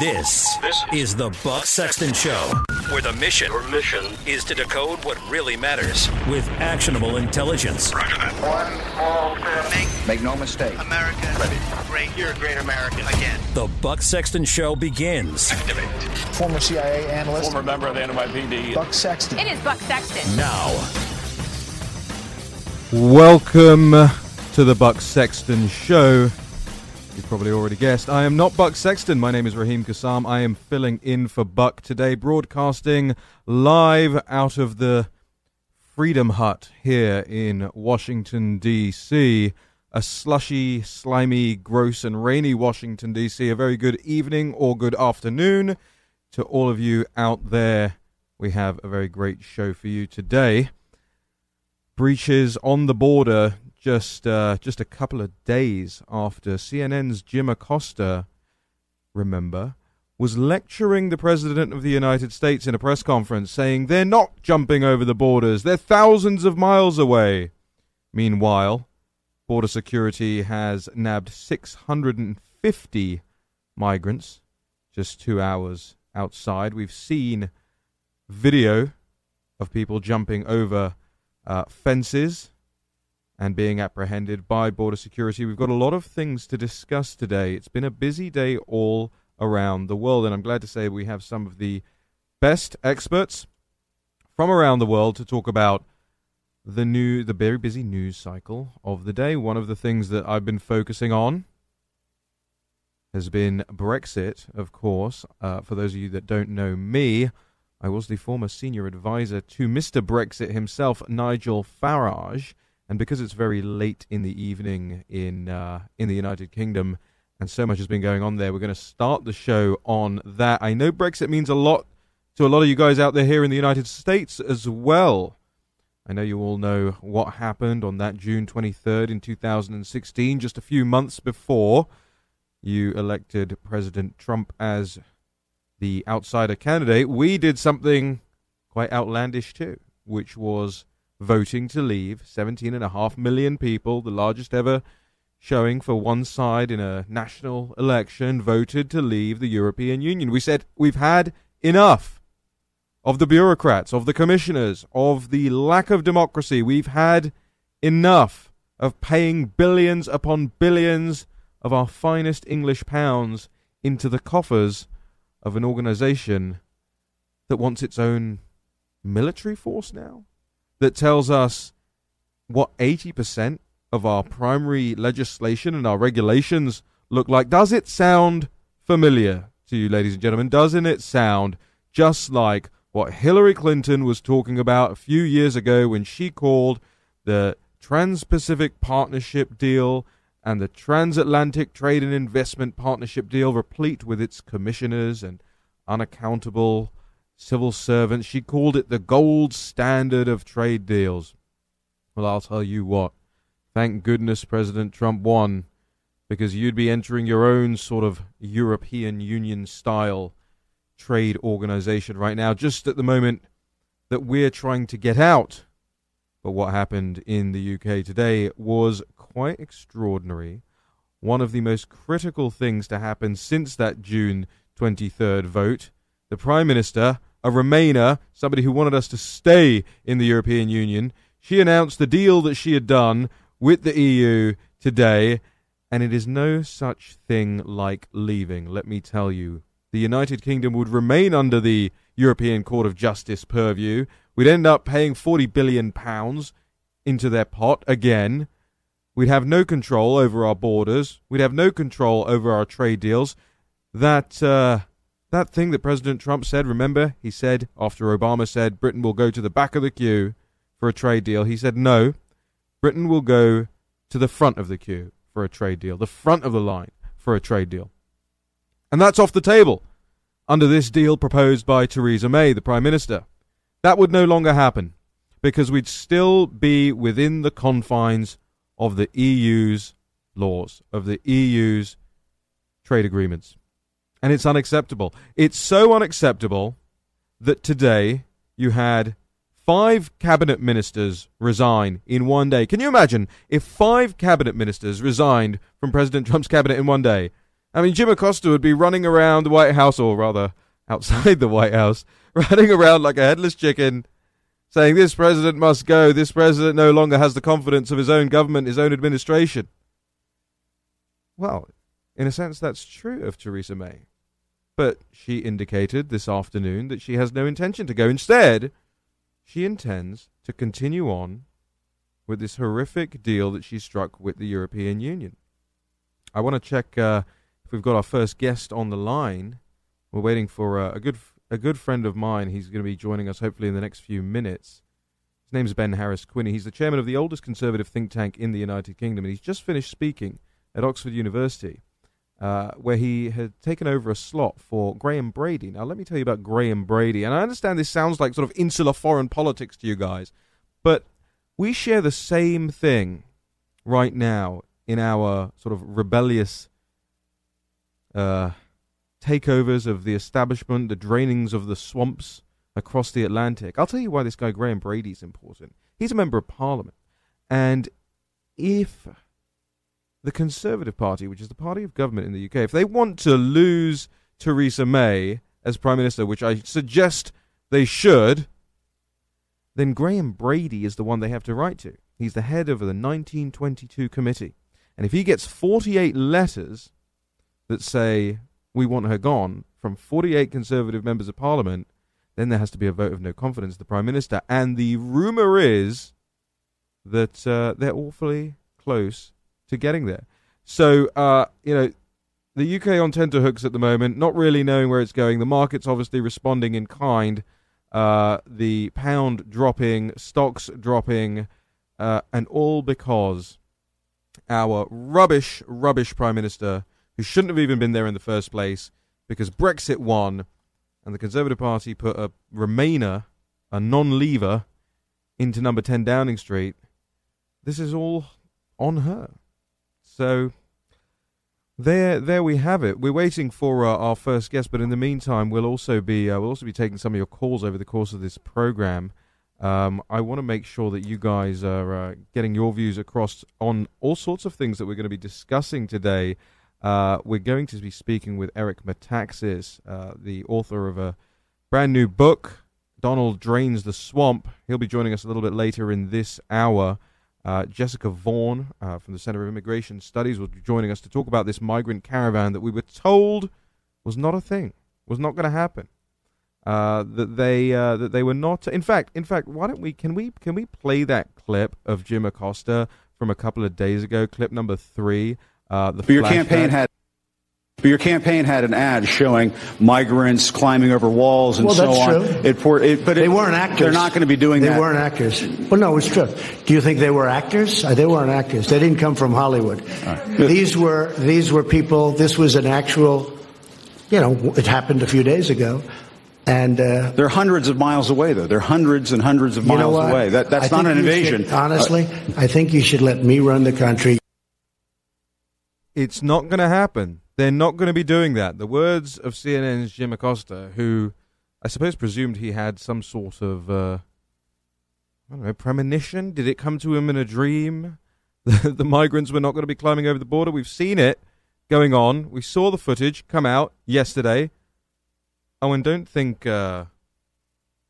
This, This is the Buck Sexton Show, where the mission Your mission. is to decode what really matters with actionable intelligence. Roger that. One small step. Make Make no mistake. America Ready. great. You're a great American. Again. The Buck Sexton Show begins Activate. former CIA analyst Former member of the NYPD. Buck Sexton. It is Buck Sexton. now. Welcome to the Buck Sexton Show. You've probably already guessed. I am not Buck Sexton. My name is Raheem Kassam. I am filling in for Buck today, broadcasting live out of the Freedom Hut here in Washington, D.C. A slushy, slimy, gross, and rainy Washington, D.C. A very good evening or good afternoon to all of you out there. We have a very great show for you today breaches on the border just uh, just a couple of days after CNN's Jim Acosta, remember, was lecturing the President of the United States in a press conference saying they're not jumping over the borders, they're thousands of miles away. Meanwhile, border security has nabbed 650 migrants just two hours outside. We've seen video of people jumping over uh, fences and being apprehended by border security. We've got a lot of things to discuss today. It's been a busy day all around the world, and I'm glad to say we have some of the best experts from around the world to talk about the new, the very busy news cycle of the day. One of the things that I've been focusing on has been Brexit, of course. Uh, for those of you that don't know me, I was the former senior advisor to Mr. Brexit himself, Nigel Farage. And because it's very late in the evening in uh, in the United Kingdom, and so much has been going on there, we're going to start the show on that. I know Brexit means a lot to a lot of you guys out there here in the United States as well. I know you all know what happened on that June 23rd in 2016, just a few months before you elected President Trump as the outsider candidate, we did something quite outlandish too, which was voting to leave. 17.5 million people, the largest ever showing for one side in a national election, voted to leave the European Union. We said we've had enough of the bureaucrats, of the commissioners, of the lack of democracy. We've had enough of paying billions upon billions of our finest English pounds into the coffers of an organization that wants its own military force now, that tells us what 80% of our primary legislation and our regulations look like. Does it sound familiar to you, ladies and gentlemen? Doesn't it sound just like what Hillary Clinton was talking about a few years ago when she called the Trans Pacific Partnership deal and the Transatlantic Trade and Investment Partnership deal, replete with its commissioners and unaccountable civil servants. She called it the gold standard of trade deals. Well, I'll tell you what. Thank goodness President Trump won, because you'd be entering your own sort of European Union style trade organization right now, just at the moment that we're trying to get out. But what happened in the UK today was quite extraordinary. One of the most critical things to happen since that June 23rd vote. The Prime Minister, a Remainer, somebody who wanted us to stay in the European Union, she announced the deal that she had done with the EU today, and it is no such thing like leaving, let me tell you. The United Kingdom would remain under the European Court of Justice purview. We'd end up paying 40 billion pounds into their pot again. We'd have no control over our borders. We'd have no control over our trade deals. That uh, that thing that President Trump said, remember? He said after Obama said Britain will go to the back of the queue for a trade deal. He said no. Britain will go to the front of the queue for a trade deal, the front of the line for a trade deal. And that's off the table under this deal proposed by Theresa May, the Prime Minister. That would no longer happen because we'd still be within the confines of the EU's laws, of the EU's trade agreements. And it's unacceptable. It's so unacceptable that today you had five cabinet ministers resign in one day. Can you imagine if five cabinet ministers resigned from President Trump's cabinet in one day? I mean, Jim Acosta would be running around the White House, or rather outside the White House, running around like a headless chicken, saying this president must go, this president no longer has the confidence of his own government, his own administration. Well, in a sense, that's true of Theresa May. But she indicated this afternoon that she has no intention to go. Instead, she intends to continue on with this horrific deal that she struck with the European Union. I want to check uh, if we've got our first guest on the line. We're waiting for uh, a good a good friend of mine. He's going to be joining us hopefully in the next few minutes. His name's Ben Harris Quinney. He's the chairman of the oldest conservative think tank in the United Kingdom, and he's just finished speaking at Oxford University, uh, where he had taken over a slot for Graham Brady. Now, let me tell you about Graham Brady. And I understand this sounds like sort of insular foreign politics to you guys, but we share the same thing right now in our sort of rebellious uh, takeovers of the establishment, the drainings of the swamps across the Atlantic. I'll tell you why this guy Graham Brady is important. He's a member of parliament. And if the Conservative Party, which is the party of government in the UK, if they want to lose Theresa May as Prime Minister, which I suggest they should, then Graham Brady is the one they have to write to. He's the head of the 1922 committee. And if he gets 48 letters that say, we want her gone, from 48 Conservative members of Parliament, then there has to be a vote of no confidence of the Prime Minister. And the rumour is that uh, they're awfully close to getting there. So, uh, you know, the UK on tenterhooks at the moment, not really knowing where it's going. The market's obviously responding in kind. Uh, the pound dropping, stocks dropping, uh, and all because our rubbish, rubbish Prime Minister, who shouldn't have even been there in the first place, because Brexit won, and the Conservative Party put a Remainer, a non leaver, into number 10 Downing Street. This is all on her. So there, there we have it. We're waiting for uh, our first guest, but in the meantime, we'll also be uh, we'll also be taking some of your calls over the course of this program. Um, I want to make sure that you guys are uh, getting your views across on all sorts of things that we're going to be discussing today. Uh, we're going to be speaking with Eric Metaxas, uh, the author of a brand new book, Donald Drains the Swamp. He'll be joining us a little bit later in this hour. Uh, Jessica Vaughan uh, from the Center of Immigration Studies will be joining us to talk about this migrant caravan that we were told was not a thing, was not going to happen. Uh, that they uh, that they were not. In fact, in fact, why don't we can we can we play that clip of Jim Acosta from a couple of days ago, clip number three. Uh, your campaign had. But your campaign had an ad showing migrants climbing over walls and well, so that's on. True. It, for, it, but they it, weren't actors. They're not going to be doing they that. They weren't actors. Well, no, it's true. Do you think they were actors? Uh, they weren't actors. They didn't come from Hollywood. Right. These were these were people. This was an actual. You know, it happened a few days ago. And uh, they're hundreds of miles away, though. They're hundreds and hundreds of miles away. That, that's not an invasion. Should, honestly, uh, I think you should let me run the country. It's not going to happen. They're not going to be doing that. The words of CNN's Jim Acosta, who I suppose presumed he had some sort of uh, I don't know premonition. Did it come to him in a dream? The, migrants were not going to be climbing over the border. We've seen it going on. We saw the footage come out yesterday. Oh, and don't think, uh,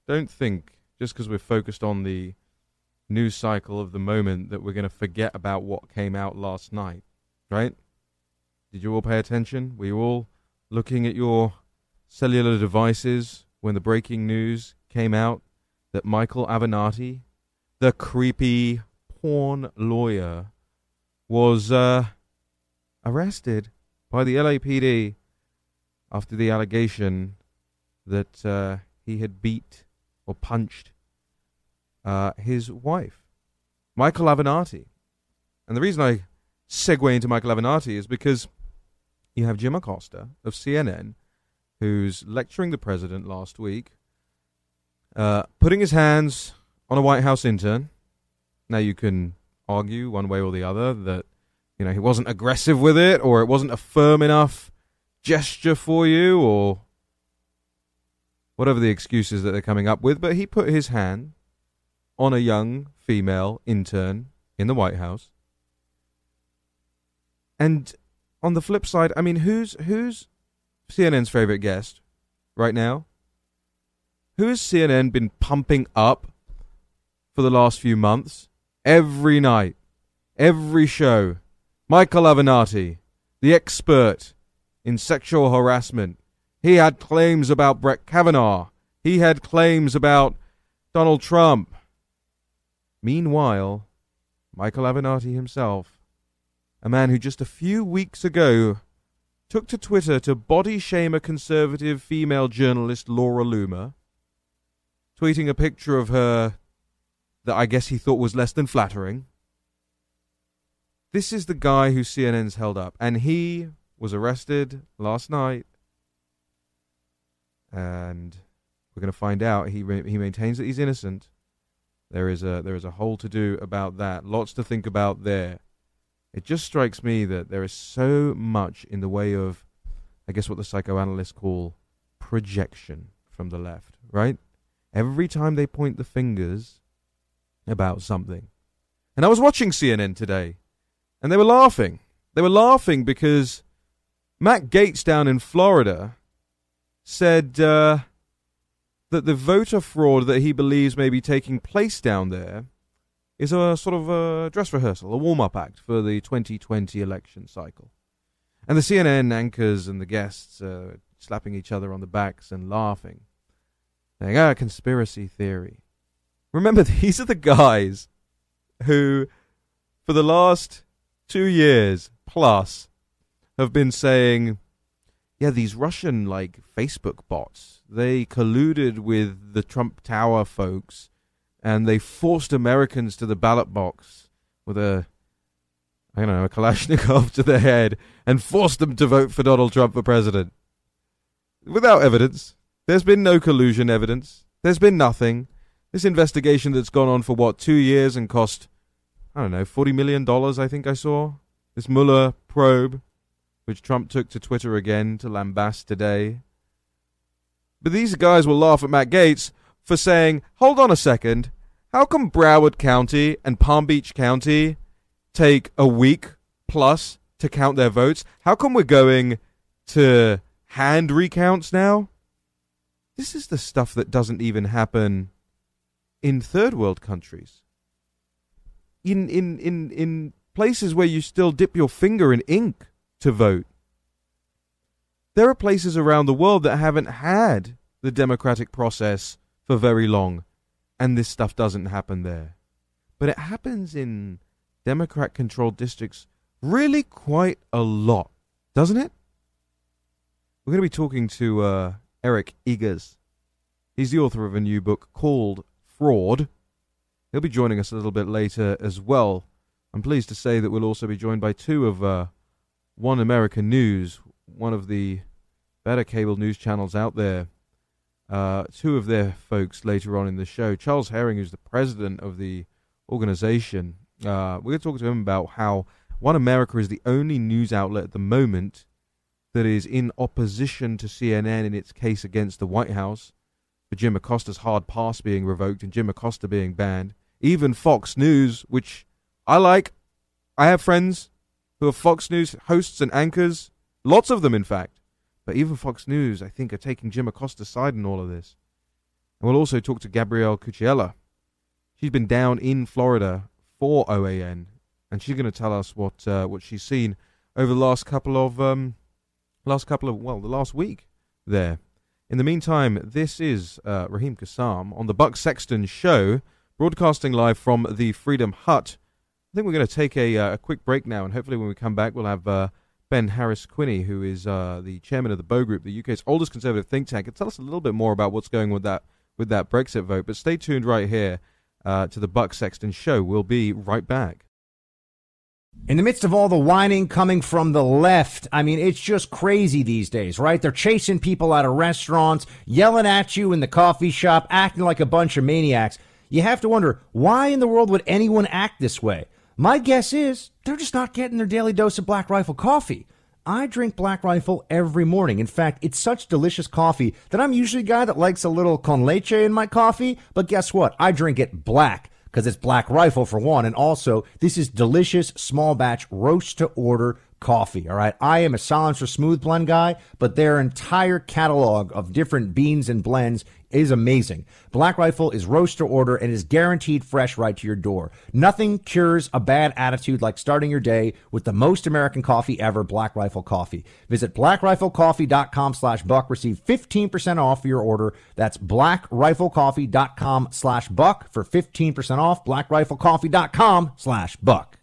don't think just because we're focused on the news cycle of the moment that we're going to forget about what came out last night, right? Did you all pay attention? Were you all looking at your cellular devices when the breaking news came out that Michael Avenatti, the creepy porn lawyer, was uh, arrested by the LAPD after the allegation that uh, he had beat or punched uh, his wife, Michael Avenatti. And the reason I segue into Michael Avenatti is because you have Jim Acosta of CNN, who's lecturing the president last week, uh, putting his hands on a White House intern. Now you can argue one way or the other that you know he wasn't aggressive with it, or it wasn't a firm enough gesture for you, or whatever the excuses that they're coming up with. But he put his hand on a young female intern in the White House. And on the flip side, I mean, who's who's CNN's favorite guest right now? Who has CNN been pumping up for the last few months? Every night, every show. Michael Avenatti, the expert in sexual harassment. He had claims about Brett Kavanaugh. He had claims about Donald Trump. Meanwhile, Michael Avenatti himself, a man who just a few weeks ago took to Twitter to body shame a conservative female journalist, Laura Loomer, tweeting a picture of her that I guess he thought was less than flattering. This is the guy who CNN's held up, and he was arrested last night, and we're going to find out. He he maintains that he's innocent. There is a there is a whole to do about that. Lots to think about there. It just strikes me that there is so much in the way of, I guess, what the psychoanalysts call projection from the left. Right? Every time they point the fingers about something, and I was watching CNN today, and they were laughing. They were laughing because Matt Gaetz down in Florida said. Uh, that the voter fraud that he believes may be taking place down there is a sort of a dress rehearsal, a warm up act for the 2020 election cycle. And the CNN anchors and the guests are slapping each other on the backs and laughing, saying, ah, conspiracy theory. Remember, these are the guys who, for the last two years plus, have been saying yeah, these Russian like Facebook bots, they colluded with the Trump Tower folks and they forced Americans to the ballot box with a I don't know, a Kalashnikov to their head and forced them to vote for Donald Trump for president. Without evidence. There's been no collusion evidence. There's been nothing. This investigation that's gone on for what, two years and cost, I don't know, $40 million, I think I saw? This Mueller probe which Trump took to Twitter again to lambast today. But these guys will laugh at Matt Gaetz for saying, hold on a second, how come Broward County and Palm Beach County take a week plus to count their votes? How come we're going to hand recounts now? This is the stuff that doesn't even happen in third world countries. In in in in places where you still dip your finger in ink to vote. There are places around the world that haven't had the democratic process for very long, and this stuff doesn't happen there. But it happens in Democrat controlled districts really quite a lot, doesn't it? We're going to be talking to uh, Eric Eggers. He's the author of a new book called Fraud. He'll be joining us a little bit later as well. I'm pleased to say that we'll also be joined by two of uh, One America News, one of the better cable news channels out there, uh, two of their folks later on in the show. Charles Herring, who's the president of the organization, uh, we're going to talk to him about how One America is the only news outlet at the moment that is in opposition to CNN in its case against the White House, for Jim Acosta's hard pass being revoked and Jim Acosta being banned. Even Fox News, which I like, I have friends who are Fox News hosts and anchors, lots of them, in fact. But even Fox News, I think, are taking Jim Acosta's side in all of this. And we'll also talk to Gabrielle Cucciella. She's been down in Florida for OAN, and she's going to tell us what uh, what she's seen over the last couple of um, last couple of well, the last week there. In the meantime, this is uh, Raheem Kassam on the Buck Sexton Show, broadcasting live from the Freedom Hut I think we're going to take a, uh, a quick break now, and hopefully, when we come back, we'll have uh, Ben Harris Quinney, who is uh, the chairman of the Bow Group, the UK's oldest conservative think tank, and tell us a little bit more about what's going with that with that Brexit vote. But stay tuned right here uh, to the Buck Sexton Show. We'll be right back. In the midst of all the whining coming from the left, I mean, it's just crazy these days, right? They're chasing people out of restaurants, yelling at you in the coffee shop, acting like a bunch of maniacs. You have to wonder, why in the world would anyone act this way? My guess is they're just not getting their daily dose of Black Rifle coffee. I drink Black Rifle every morning. In fact, it's such delicious coffee that I'm usually a guy that likes a little con leche in my coffee. But guess what? I drink it black because it's Black Rifle for one. And also, this is delicious small batch roast to order coffee. All right. I am a silencer smooth blend guy, but their entire catalog of different beans and blends is amazing. Black Rifle is roast to order and is guaranteed fresh right to your door. Nothing cures a bad attitude like starting your day with the most American coffee ever, Black Rifle Coffee. Visit blackriflecoffee.com slash buck. Receive 15% off your order. That's blackriflecoffee.com slash buck for 15% off. blackriflecoffee.com slash buck.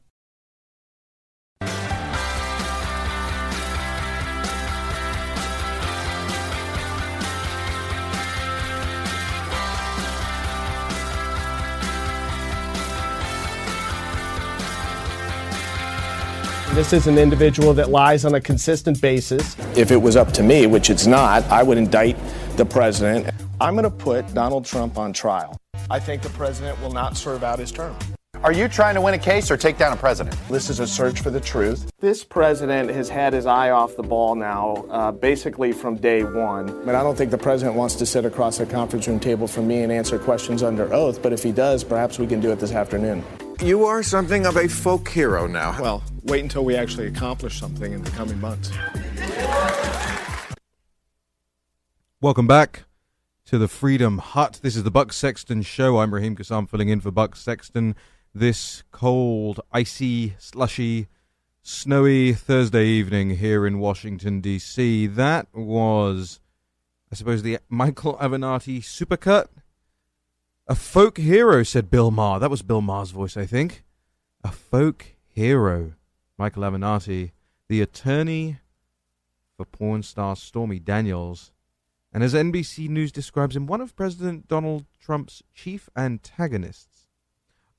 This is an individual that lies on a consistent basis. If it was up to me, which it's not, I would indict the president. I'm going to put Donald Trump on trial. I think the president will not serve out his term. Are you trying to win a case or take down a president? This is a search for the truth. This president has had his eye off the ball now, uh, basically from day one. But I don't think the president wants to sit across a conference room table from me and answer questions under oath. But if he does, perhaps we can do it this afternoon. You are something of a folk hero now. Well, wait until we actually accomplish something in the coming months. Welcome back to the Freedom Hut. This is the Buck Sexton Show. I'm Raheem Kassam filling in for Buck Sexton this cold, icy, slushy, snowy Thursday evening here in Washington, D.C. That was, I suppose, the Michael Avenatti supercut. A folk hero, said Bill Maher. That was Bill Maher's voice, I think. A folk hero. Michael Avenatti, the attorney for porn star Stormy Daniels. And as NBC News describes him, one of President Donald Trump's chief antagonists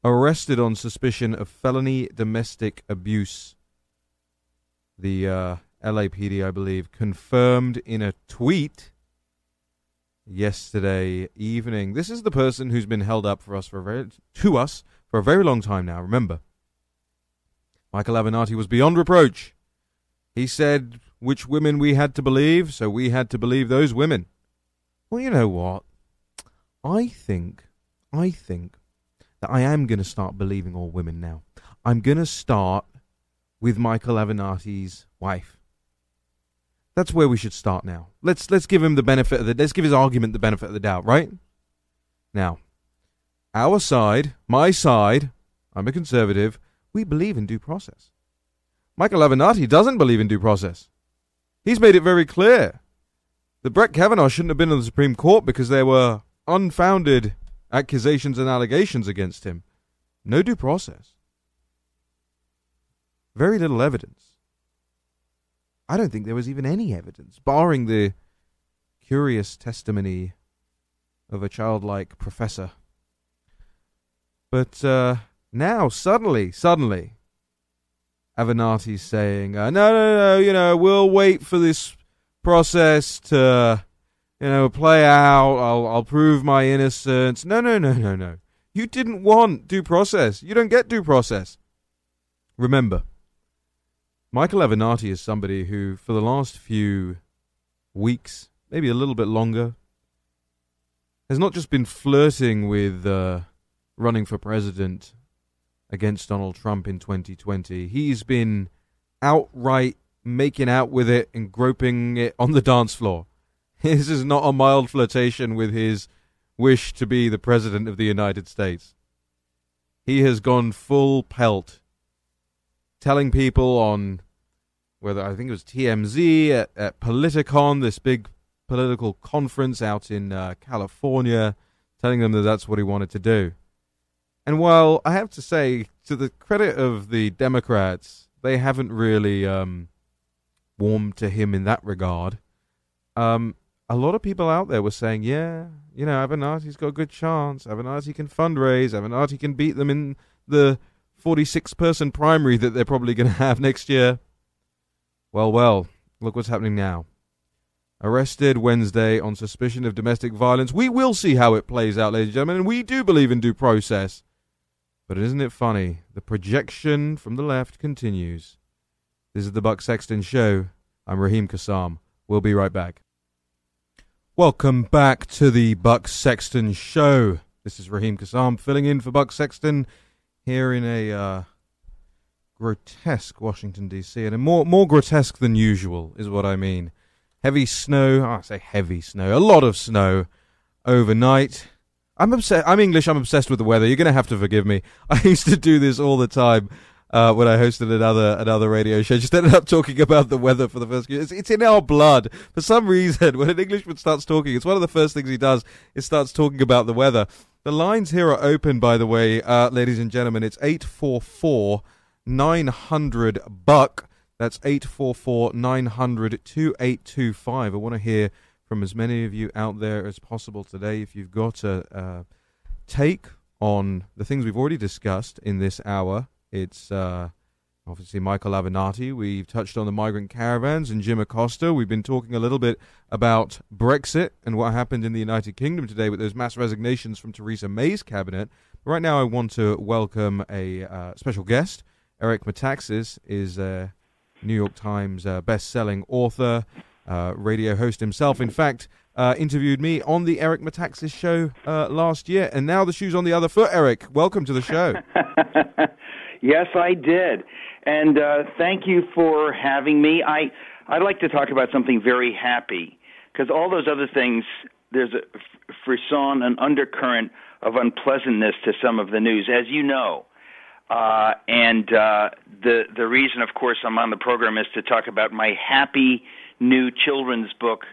arrested on suspicion of felony domestic abuse. The uh, LAPD, I believe, confirmed in a tweet yesterday evening. This is the person who's been held up for us for a very to us for a very long time now. Remember, Michael Avenatti was beyond reproach. He said which women we had to believe, so we had to believe those women. Well, you know what? I think, I think that I am going to start believing all women now. I'm going to start with Michael Avenatti's wife. That's where we should start now. Let's let's give him the benefit of the let's give his argument the benefit of the doubt, right? Now, our side, my side, I'm a conservative, we believe in due process. Michael Avenatti doesn't believe in due process. He's made it very clear that Brett Kavanaugh shouldn't have been on the Supreme Court because there were unfounded accusations and allegations against him. No due process. Very little evidence. I don't think there was even any evidence, barring the curious testimony of a childlike professor. But uh, now, suddenly, suddenly, Avenatti's saying, uh, no, no, no, you know, we'll wait for this process to you know, play out. I'll I'll prove my innocence. No, no, no, no, no. You didn't want due process. You don't get due process. Remember, Michael Avenatti is somebody who, for the last few weeks, maybe a little bit longer, has not just been flirting with uh, running for president against Donald Trump in 2020. He's been outright making out with it and groping it on the dance floor. This is not a mild flirtation with his wish to be the President of the United States. He has gone full pelt, telling people on whether I think it was TMZ at, at Politicon, this big political conference out in uh, California, telling them that that's what he wanted to do. And while I have to say, to the credit of the Democrats, they haven't really um, warmed to him in that regard. Um, a lot of people out there were saying, yeah, you know, Avenatti's got a good chance. Avenatti can fundraise. Avenatti can beat them in the 46 person primary that they're probably going to have next year. Well, well, look what's happening now. Arrested Wednesday on suspicion of domestic violence. We will see how it plays out, ladies and gentlemen, and we do believe in due process. But isn't it funny? The projection from the left continues. This is the Buck Sexton Show. I'm Raheem Kassam. We'll be right back. Welcome back to the Buck Sexton Show. This is Raheem Kassam filling in for Buck Sexton here in a uh, grotesque Washington D.C. and more more grotesque than usual is what I mean. Heavy snow. Oh, I say heavy snow. A lot of snow overnight. I'm obsessed. I'm English. I'm obsessed with the weather. You're going to have to forgive me. I used to do this all the time uh, when I hosted another another radio show. Just ended up talking about the weather for the first. It's, it's in our blood for some reason. When an Englishman starts talking, it's one of the first things he does. Is starts talking about the weather. The lines here are open, by the way, uh, ladies and gentlemen. It's eight four four nine hundred buck. That's 844 900 2825. I want to hear from as many of you out there as possible today. If you've got a, a take on the things we've already discussed in this hour, it's uh, obviously Michael Avenatti. We've touched on the migrant caravans and Jim Acosta. We've been talking a little bit about Brexit and what happened in the United Kingdom today with those mass resignations from Theresa May's cabinet. But right now, I want to welcome a uh, special guest. Eric Metaxas is a New York Times uh, best-selling author, uh, radio host himself. In fact, uh, interviewed me on the Eric Metaxas show uh, last year, and now the shoe's on the other foot. Eric, welcome to the show. yes, I did, and uh, thank you for having me. I I'd like to talk about something very happy because all those other things there's a frisson, an undercurrent of unpleasantness to some of the news, as you know. Uh, and uh, the the reason, of course, I'm on the program is to talk about my happy new children's book,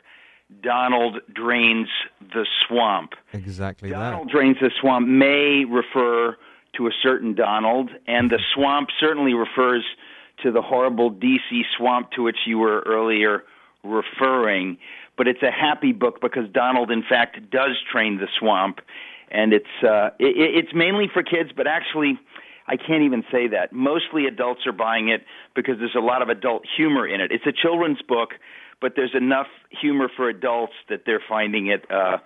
Donald Drains the Swamp. Exactly that. Donald that. Drains the Swamp may refer to a certain Donald, and the swamp certainly refers to the horrible DC swamp to which you were earlier referring. But it's a happy book because Donald, in fact, does train the swamp, and it's uh, it, it's mainly for kids, but actually I can't even say that. Mostly adults are buying it because there's a lot of adult humor in it. It's a children's book, but there's enough humor for adults that they're finding it uh,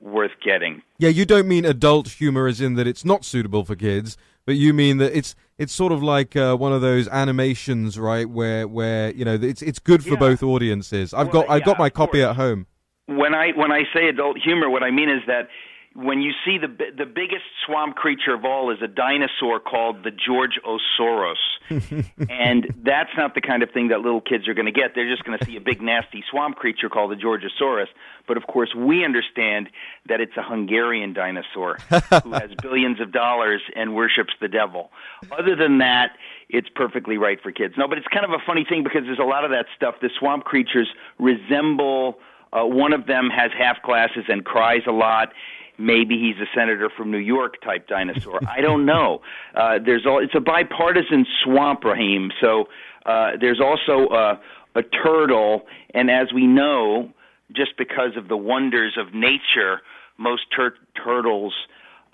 worth getting. Yeah, you don't mean adult humor as in that it's not suitable for kids, but you mean that it's it's sort of like uh, one of those animations, right? Where where you know it's it's good for Yeah. both audiences. I've Well, got I've got my copy at home. When I when I say adult humor, what I mean is that when you see the the biggest swamp creature of all is a dinosaur called the Georgosaurus, and that's not the kind of thing that little kids are going to get. They're just going to see a big nasty swamp creature called the Georgosaurus. But of course, we understand that it's a Hungarian dinosaur who has billions of dollars and worships the devil. Other than that, it's perfectly right for kids. No, but it's kind of a funny thing because there's a lot of that stuff. The swamp creatures resemble. Uh, one of them has half glasses and cries a lot. Maybe he's a senator from New York type dinosaur. I don't know. Uh, there's all. It's a bipartisan swamp, Raheem. So uh, there's also uh, a turtle, and as we know, just because of the wonders of nature, most tur- turtles,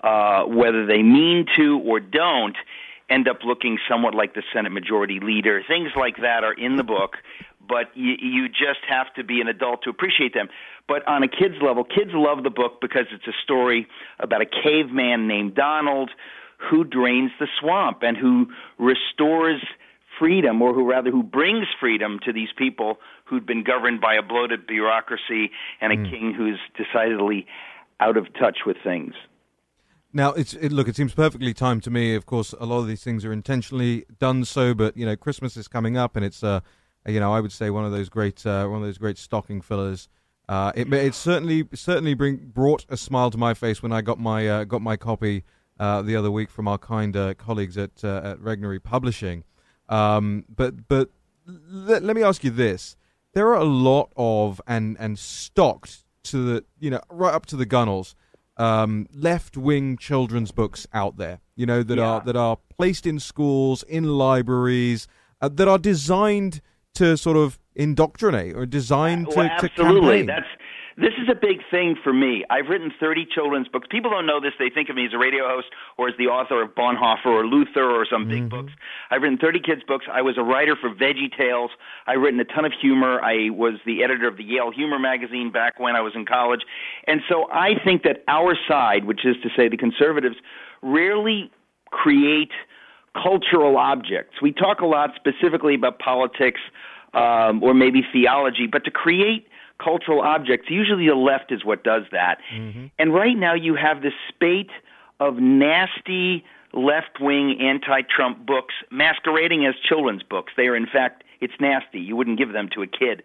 uh, whether they mean to or don't, end up looking somewhat like the Senate Majority Leader. Things like that are in the book, but you, you just have to be an adult to appreciate them. But on a kid's level, kids love the book because it's a story about a caveman named Donald who drains the swamp and who restores freedom, or who rather, who brings freedom to these people who'd been governed by a bloated bureaucracy and a king who's decidedly out of touch with things. Now, it's it, look. It seems perfectly timed to me. Of course, a lot of these things are intentionally done so, but you know, Christmas is coming up, and it's uh, you know, I would say one of those great uh, one of those great stocking fillers. Uh, it it certainly certainly bring brought a smile to my face when I got my uh, got my copy uh, the other week from our kind uh, colleagues at uh, at Regnery Publishing. Um, but but let, let me ask you this: there are a lot of and and stocked to the you know right up to the gunnels um, left wing children's books out there. You know that are that are placed in schools, in libraries, uh, that are designed to sort of indoctrinate or designed uh, to, well, to absolutely. campaign. That's this is a big thing for me. I've written 30 children's books. People don't know this. They think of me as a radio host or as the author of Bonhoeffer or Luther or some big mm-hmm. books. I've written 30 kids' books. I was a writer for Veggie Tales. I've written a ton of humor. I was the editor of the Yale Humor magazine back when I was in college. And so I think that our side, which is to say the conservatives, rarely create cultural objects. We talk a lot specifically about politics um, or maybe theology, but to create cultural objects, usually the left is what does that. And right now you have this spate of nasty left wing anti Trump books masquerading as children's books. They are, in fact, it's nasty. You wouldn't give them to a kid.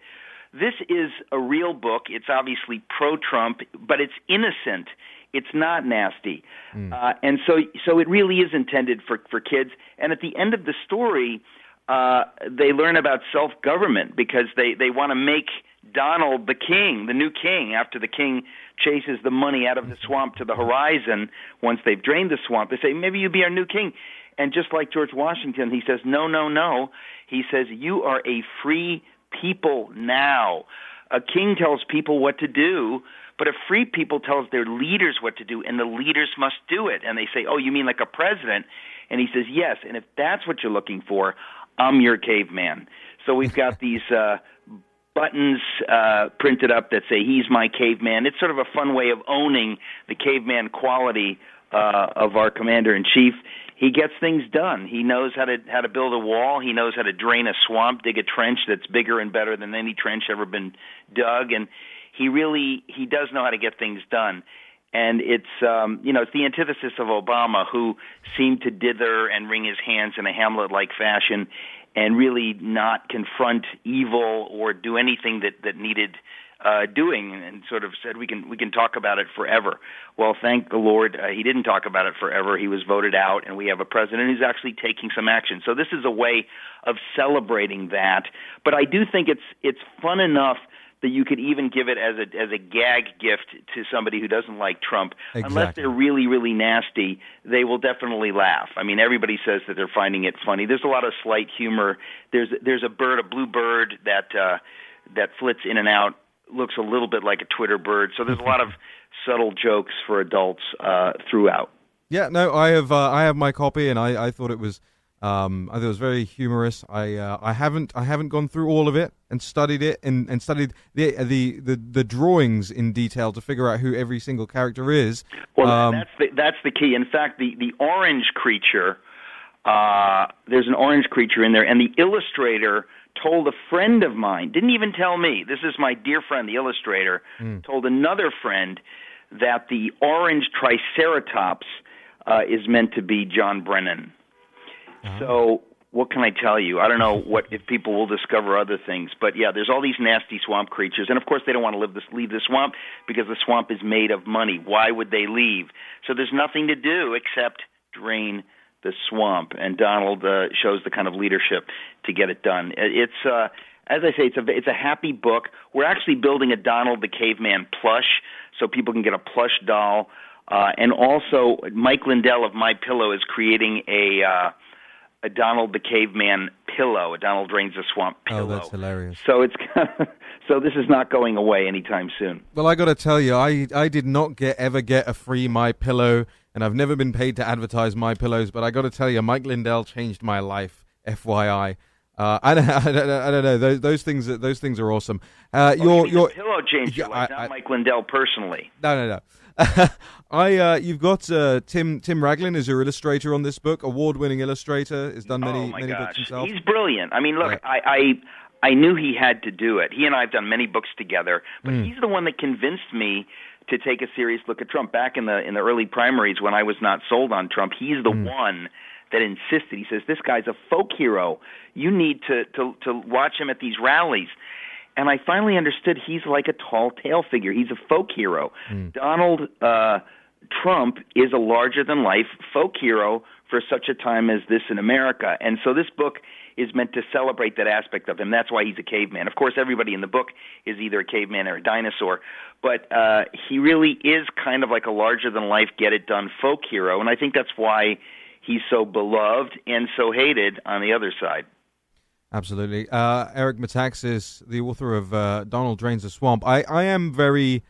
This is a real book. It's obviously pro Trump, but it's innocent. It's not nasty. Mm. Uh, and so, so it really is intended for, for kids. And at the end of the story, uh, they learn about self government because they, they want to make Donald the king, the new king, after the king chases the money out of the swamp to the horizon once they've drained the swamp. They say, maybe you be our new king. And just like George Washington, he says, no, no, no. He says, you are a free people now. A king tells people what to do, but if free people tells their leaders what to do, and the leaders must do it. And they say, oh, you mean like a president? And he says, yes. And if that's what you're looking for, I'm your caveman. So we've got these uh, buttons uh, printed up that say "He's my caveman." It's sort of a fun way of owning the caveman quality uh, of our commander in chief. He gets things done. He knows how to how to build a wall. He knows how to drain a swamp, dig a trench that's bigger and better than any trench ever been dug, and he really he does know how to get things done. And it's um, you know it's the antithesis of Obama, who seemed to dither and wring his hands in a Hamlet-like fashion and really not confront evil or do anything that that needed uh, doing, and sort of said we can we can talk about it forever. Well, thank the Lord, uh, he didn't talk about it forever. He was voted out, and we have a president who's actually taking some action. So this is a way of celebrating that. But I do think it's it's fun enough that you could even give it as a as a gag gift to somebody who doesn't like Trump. Exactly. Unless they're really really nasty, they will definitely laugh. I mean, everybody says that they're finding it funny. There's a lot of slight humor. There's there's a bird, a blue bird that uh, that flits in and out, looks a little bit like a Twitter bird. So there's a lot of subtle jokes for adults uh, throughout. Yeah, no, I have uh, I have my copy, and I, I thought it was um, I thought it was very humorous. I uh, I haven't I haven't gone through all of it and studied it and, and studied the, the the the drawings in detail to figure out who every single character is. Well, um, that's the that's the key. In fact, the the orange creature, uh, there's an orange creature in there, and the illustrator told a friend of mine, didn't even tell me. This is my dear friend, the illustrator, mm. told another friend that the orange triceratops uh, is meant to be John Brennan. Uh-huh. So what can I tell you? I don't know what if people will discover other things, but yeah, there's all these nasty swamp creatures, and of course they don't want to live this, leave the swamp because the swamp is made of money. Why would they leave? So there's nothing to do except drain the swamp, and Donald uh, shows the kind of leadership to get it done. It's uh, as I say, it's a it's a happy book. We're actually building a Donald the Caveman plush, so people can get a plush doll, uh, and also Mike Lindell of My Pillow is creating a. Uh, a Donald the Caveman pillow, a Donald Drains the Swamp pillow. Oh, that's hilarious. So it's kind of, so this is not going away anytime soon. Well, I got to tell you, I I did not get ever get a free My Pillow, and I've never been paid to advertise My Pillows. But I got to tell you, Mike Lindell changed my life. FYI. Uh, I, don't, I, don't, I don't know. Those, those things, those things are awesome. Uh, oh, your, your pillow changed your life, I, not Mike Lindell personally. No, no, no. I uh, you've got uh, Tim Tim Raglin as your illustrator on this book, award-winning illustrator. Has done many oh many gosh. books himself. He's brilliant. I mean, look, yeah. I, I I knew he had to do it. He and I have done many books together, but mm. he's the one that convinced me to take a serious look at Trump back in the in the early primaries when I was not sold on Trump. He's the mm. one that insisted. He says this guy's a folk hero. You need to to to watch him at these rallies and I finally understood he's like a tall tale figure. He's a folk hero. Mm. Donald uh, Trump is a larger than life folk hero for such a time as this in America. And so this book is meant to celebrate that aspect of him. That's why he's a caveman. Of course, everybody in the book is either a caveman or a dinosaur, but uh, he really is kind of like a larger than life, get it done folk hero. And I think that's why he's so beloved and so hated on the other side. Absolutely. Uh, Eric Metaxas, the author of uh, Donald Drains the Swamp. I, I am very,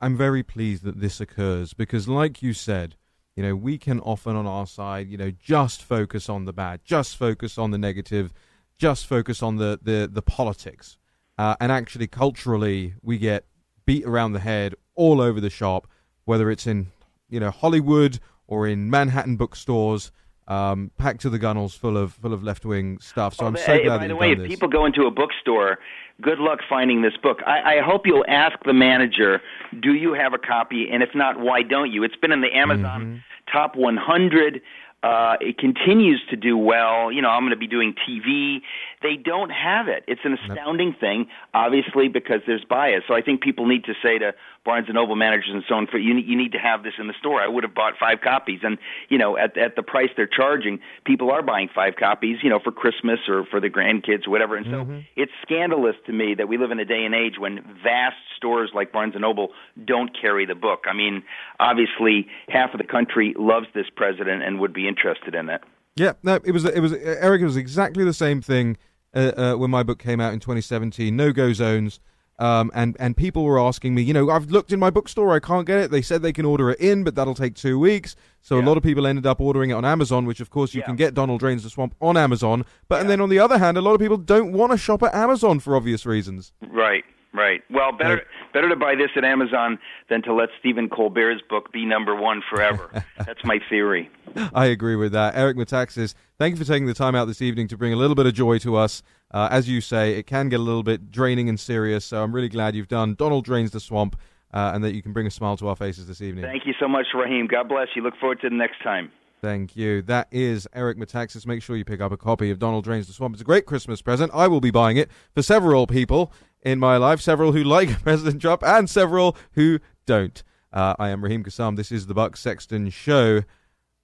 I'm very pleased that this occurs because, like you said, you know, we can often on our side, you know, just focus on the bad, just focus on the negative, just focus on the the, the politics, uh, and actually culturally, we get beat around the head all over the shop, whether it's in you know Hollywood or in Manhattan bookstores um, packed to the gunnels, full of full of left wing stuff. So I'm so hey, glad. By the way, if this. people go into a bookstore, good luck finding this book. I, I hope you'll ask the manager, "Do you have a copy?" And if not, why don't you? It's been in the Amazon mm-hmm. top 100. Uh, it continues to do well. You know, I'm going to be doing TV. They don't have it. It's an astounding nope. thing, obviously, because there's bias. So I think people need to say to Barnes and Noble managers and so on, for you, you need to have this in the store. I would have bought five copies, and you know, at at the price they're charging, people are buying five copies, you know, for Christmas or for the grandkids or whatever. And so mm-hmm. it's scandalous to me that we live in a day and age when vast stores like Barnes and Noble don't carry the book. I mean, obviously, half of the country loves this president and would be interested in it. Yeah, no, it was it was Eric. It was exactly the same thing uh, uh, when my book came out in 2017. No go zones. Um, and and people were asking me, you know, I've looked in my bookstore, I can't get it. They said they can order it in, but that'll take two weeks. So yeah. a lot of people ended up ordering it on Amazon, which of course you yeah. can get Donald Drains the Swamp on Amazon. But yeah. and then on the other hand, a lot of people don't want to shop at Amazon for obvious reasons. Right. Right. Well, better better to buy this at Amazon than to let Stephen Colbert's book be number one forever. That's my theory. I agree with that. Eric Metaxas, thank you for taking the time out this evening to bring a little bit of joy to us. Uh, as you say, it can get a little bit draining and serious, so I'm really glad you've done Donald Drains the Swamp uh, and that you can bring a smile to our faces this evening. Thank you so much, Raheem. God bless you. Look forward to the next time. Thank you. That is Eric Metaxas. Make sure you pick up a copy of Donald Drains the Swamp. It's a great Christmas present. I will be buying it for several people in my life, several who like President Trump and several who don't. Uh, I am Raheem Kassam. This is the Buck Sexton Show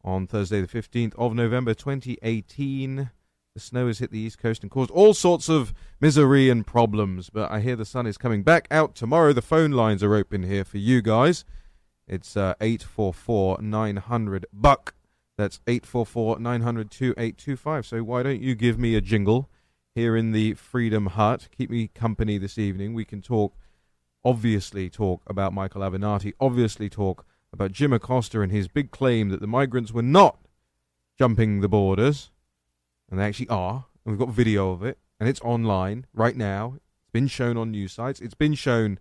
on Thursday, the 15th of November, 2018. The snow has hit the East Coast and caused all sorts of misery and problems, but I hear the sun is coming back out tomorrow. The phone lines are open here for you guys. It's uh, 844 900 Buck. That's 844 900 2825. So why don't you give me a jingle here in the Freedom Hut? Keep me company this evening. We can talk, obviously, talk about Michael Avenatti, obviously, talk about Jim Acosta and his big claim that the migrants were not jumping the borders and they actually are. And we've got video of it, and it's online right now. It's been shown on news sites. It's been shown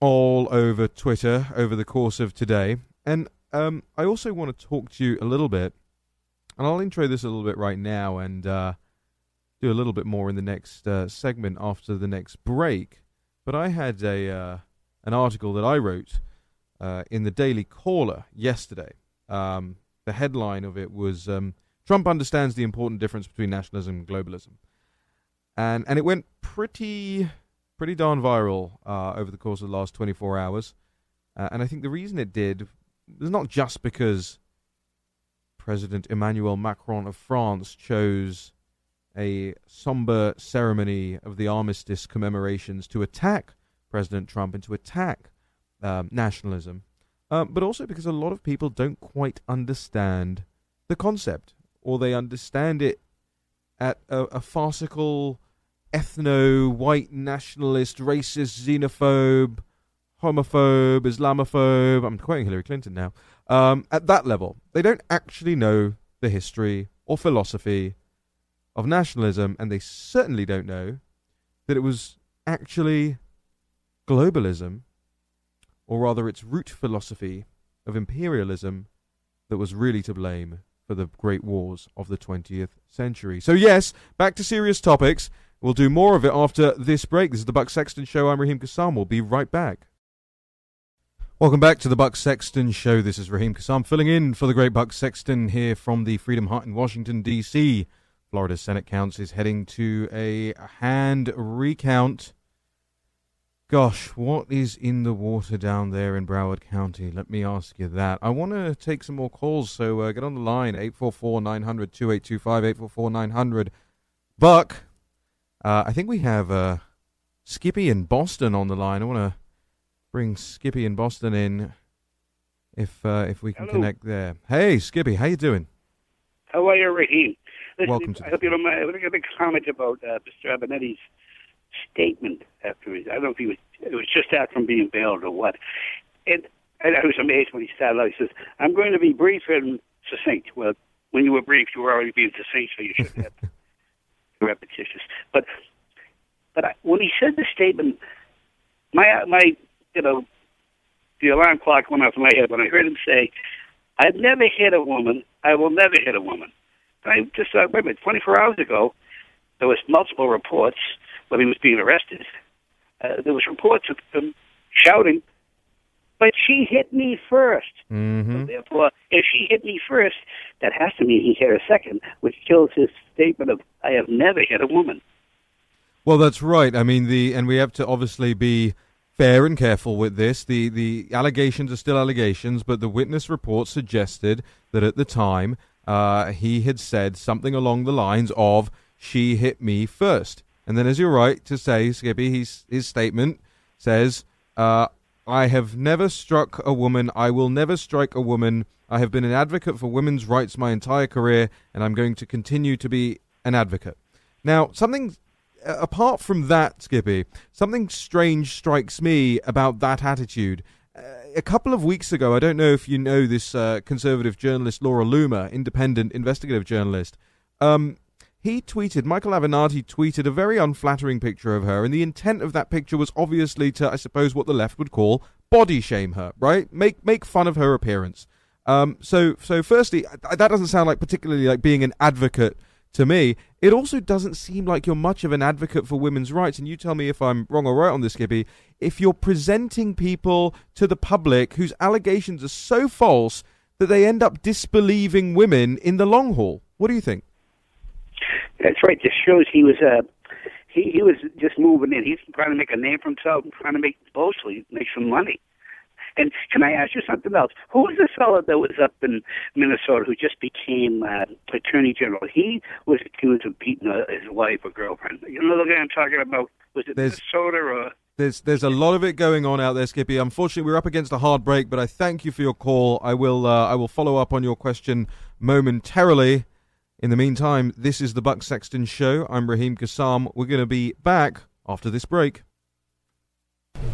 all over Twitter over the course of today. And um, I also want to talk to you a little bit, and I'll intro this a little bit right now, and uh, do a little bit more in the next uh, segment after the next break. But I had a uh, an article that I wrote uh, in the Daily Caller yesterday. Um, the headline of it was um, Trump understands the important difference between nationalism and globalism. And and it went pretty pretty darn viral uh, over the course of the last 24 hours. Uh, and I think the reason it did was not just because President Emmanuel Macron of France chose a somber ceremony of the armistice commemorations to attack President Trump and to attack um, nationalism, uh, but also because a lot of people don't quite understand the concept or they understand it at a, a farcical, ethno, white nationalist, racist, xenophobe, homophobe, Islamophobe. I'm quoting Hillary Clinton now. Um, at that level, they don't actually know the history or philosophy of nationalism, and they certainly don't know that it was actually globalism, or rather its root philosophy of imperialism, that was really to blame for the great wars of the 20th century. So, yes, back to serious topics. We'll do more of it after this break. This is the Buck Sexton Show. I'm Raheem Kassam. We'll be right back. Welcome back to the Buck Sexton Show. This is Raheem Kassam filling in for the great Buck Sexton here from the Freedom Hut in Washington, D.C. Florida Senate counts is heading to a hand recount Gosh, what is in the water down there in Broward County? Let me ask you that. I want to take some more calls, so uh, get on the line 844 900 2825 844 900. Buck, uh, I think we have uh, Skippy in Boston on the line. I want to bring Skippy in Boston in if uh, if we can Hello. connect there. Hey, Skippy, how you doing? How are you, Raheem? Listen, Welcome to I hope you don't mind. I make a comment about uh, Mr. Avenatti's statement after his, I don't know if he was, it was just after him being bailed or what. And, and I was amazed when he started out. He says, I'm going to be brief and succinct. Well, when you were brief, you were already being succinct, so you shouldn't have repetitious. But, but I, when he said the statement, my, my, you know, the alarm clock went off in my head when I heard him say, I've never hit a woman. I will never hit a woman. I just thought, wait a minute, 24 hours ago, there was multiple reports when he was being arrested, uh, there was reports of him shouting, But she hit me 1st Mm-hmm. So therefore, if she hit me first, that has to mean he hit her second, which kills his statement of "I have never hit a woman." Well, that's right. I mean, the and we have to obviously be fair and careful with this. The the allegations are still allegations, but the witness report suggested that at the time uh, he had said something along the lines of "She hit me first. and then, as you're right to say, Skippy, his his statement says, uh, "I have never struck a woman. I will never strike a woman. I have been an advocate for women's rights my entire career, and I'm going to continue to be an advocate." Now, something uh, apart from that, Skippy, something strange strikes me about that attitude. A couple of weeks ago, I don't know if you know this uh, conservative journalist Laura Loomer, independent investigative journalist. Um, he tweeted, Michael Avenatti tweeted a very unflattering picture of her, and the intent of that picture was obviously to, I suppose, what the left would call body shame her, right? Make make fun of her appearance. Um, so so firstly, that doesn't sound like particularly like being an advocate to me. It also doesn't seem like you're much of an advocate for women's rights, and you tell me if I'm wrong or right on this, Skippy. If you're presenting people to the public whose allegations are so false that they end up disbelieving women in the long haul, what do you think? That's right. This shows he was uh, he he was just moving in. He's trying to make a name for himself, and trying to make mostly make some money. And can I ask you something else? Who was the fellow that was up in Minnesota who just became uh, attorney general? He was accused of beating uh, his wife or girlfriend. You know the guy I'm talking about? Was it There's- Minnesota or? There's there's a lot of it going on out there, Skippy. Unfortunately, we're up against a hard break, but I thank you for your call. I will uh, I will follow up on your question momentarily. In the meantime, this is the Buck Sexton Show. I'm Raheem Kassam. We're going to be back after this break.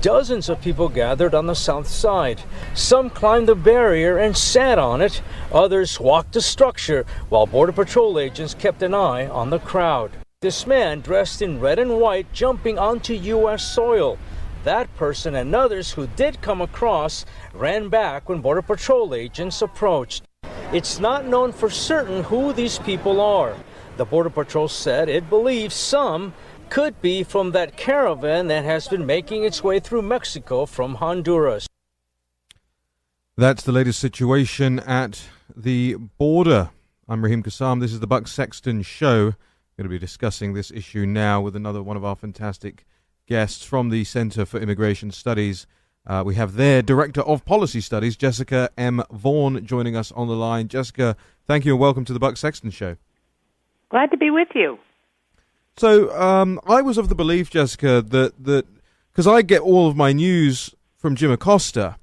Dozens of people gathered on the south side. Some climbed the barrier and sat on it. Others walked the structure while Border Patrol agents kept an eye on the crowd. This man dressed in red and white jumping onto U.S. soil. That person and others who did come across ran back when Border Patrol agents approached. It's not known for certain who these people are. The Border Patrol said it believes some could be from that caravan that has been making its way through Mexico from Honduras. That's the latest situation at the border. I'm Raheem Kassam. This is the Buck Sexton Show. Going to be discussing this issue now with another one of our fantastic guests from the Center for Immigration Studies. Uh, we have their Director of Policy Studies, Jessica M. Vaughan, joining us on the line. Jessica, thank you and welcome to the Buck Sexton Show. Glad to be with you. So um, I was of the belief, Jessica, that that because I get all of my news from Jim Acosta,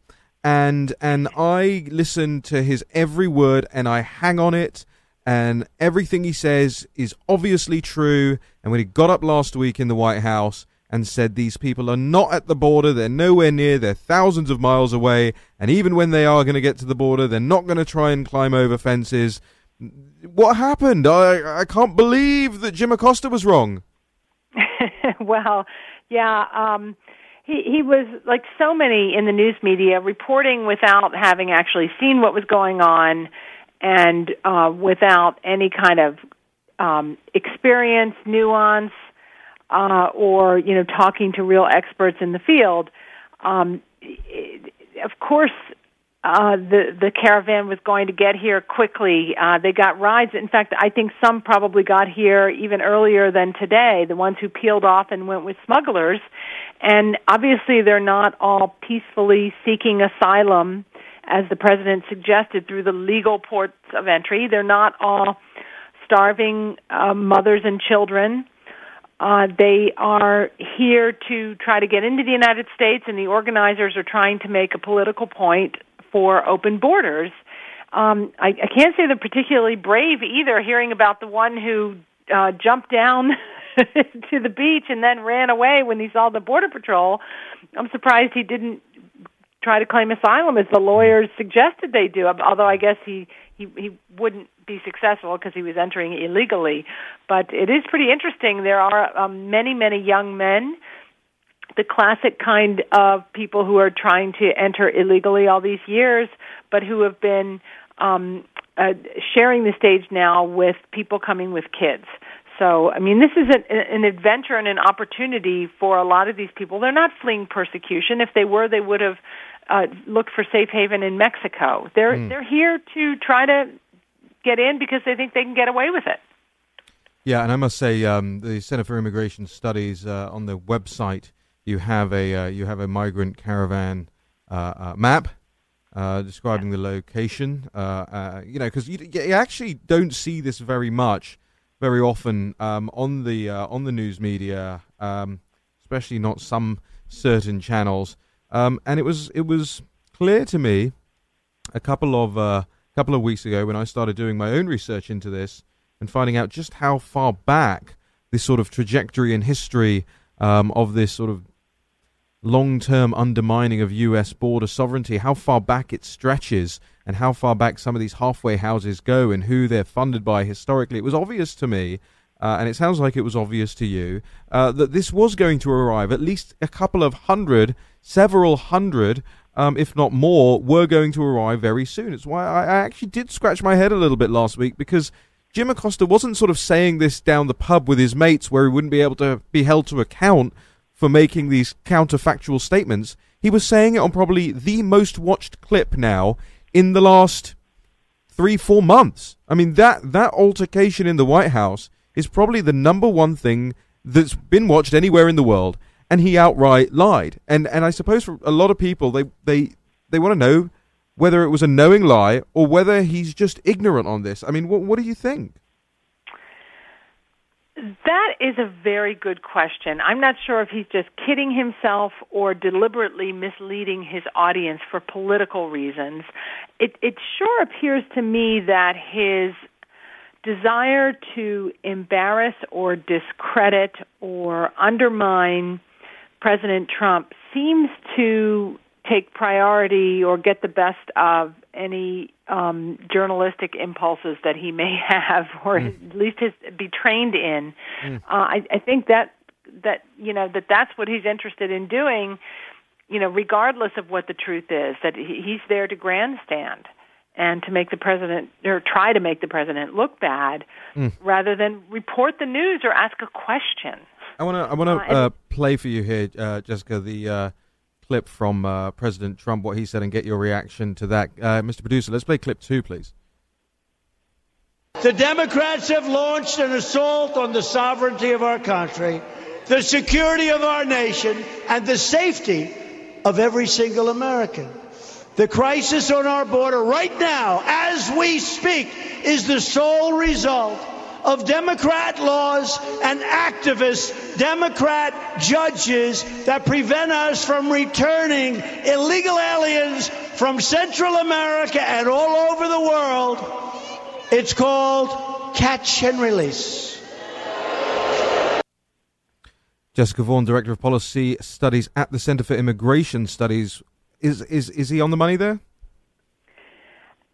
and and I listen to his every word and I hang on it, and everything he says is obviously true. And when he got up last week in the White House and said these people are not at the border, they're nowhere near, they're thousands of miles away, and even when they are going to get to the border, they're not going to try and climb over fences. What happened? I I can't believe that Jim Acosta was wrong. well, yeah, um he he was like so many in the news media reporting without having actually seen what was going on and uh without any kind of um experience, nuance uh or you know talking to real experts in the field. Um it, of course uh, the the caravan was going to get here quickly. Uh, they got rides. In fact, I think some probably got here even earlier than today. The ones who peeled off and went with smugglers, and obviously they're not all peacefully seeking asylum, as the president suggested through the legal ports of entry. They're not all starving uh, mothers and children. Uh, they are here to try to get into the United States, and the organizers are trying to make a political point for open borders. Um, I, I can't say they're particularly brave either. Hearing about the one who uh, jumped down to the beach and then ran away when he saw the border patrol, I'm surprised he didn't try to claim asylum as the lawyers suggested they do. Although I guess he he he wouldn't be successful because he was entering illegally. But it is pretty interesting. There are um, many many young men the classic kind of people who are trying to enter illegally all these years, but who have been um, uh, sharing the stage now with people coming with kids. So, I mean, this is an, an adventure and an opportunity for a lot of these people. They're not fleeing persecution. If they were, they would have uh, looked for safe haven in Mexico. They're Hmm. they're here to try to get in because they think they can get away with it. Yeah, and I must say, um, the Center for Immigration Studies uh, on the website, you have a uh, you have a migrant caravan uh, uh, map uh, describing the location. You know, because you, you actually don't see this very much, very often um, on the on the news media, um, especially not some certain channels. Um, and it was it was clear to me a couple of uh, couple of weeks ago when I started doing my own research into this and finding out just how far back this sort of trajectory and history um, of this sort of long-term undermining of U.S. border sovereignty, how far back it stretches, and how far back some of these halfway houses go, and who they're funded by historically. It was obvious to me. Uh, and it sounds like it was obvious to you uh, that this was going to arrive. At least a couple of hundred, several hundred, um, if not more, were going to arrive very soon. It's why I, I actually did scratch my head a little bit last week because Jim Acosta wasn't sort of saying this down the pub with his mates where he wouldn't be able to be held to account for making these counterfactual statements. He was saying it on probably the most watched clip now in the last three, four months. I mean, that, that altercation in the White House is probably the number one thing that's been watched anywhere in the world. And he outright lied. And, and I suppose for a lot of people, they, they, they want to know whether it was a knowing lie or whether he's just ignorant on this. I mean, what, what do you think? That is a very good question. I'm not sure if he's just kidding himself or deliberately misleading his audience for political reasons. It, it sure appears to me that his desire to embarrass or discredit or undermine President Trump seems to take priority or get the best of any um, journalistic impulses that he may have, or Mm. at least his, be trained in. Mm. Uh, I, I think that that you know that that's what he's interested in doing. You know, regardless of what the truth is, that he, he's there to grandstand and to make the president or try to make the president look bad, Mm. rather than report the news or ask a question. I want to I want Uh, to and- uh, play for you here, uh, Jessica, the uh, clip from uh, President Trump, what he said, and get your reaction to that. Uh, Mr. Producer, let's play clip two, please. The Democrats have launched an assault on the sovereignty of our country, the security of our nation, and the safety of every single American. The crisis on our border right now, as we speak, is the sole result of Democrat laws and activists, Democrat judges that prevent us from returning illegal aliens from Central America and all over the world. It's called catch and release. Jessica Vaughan, Director of Policy Studies at the Center for Immigration Studies. Is is is he on the money there?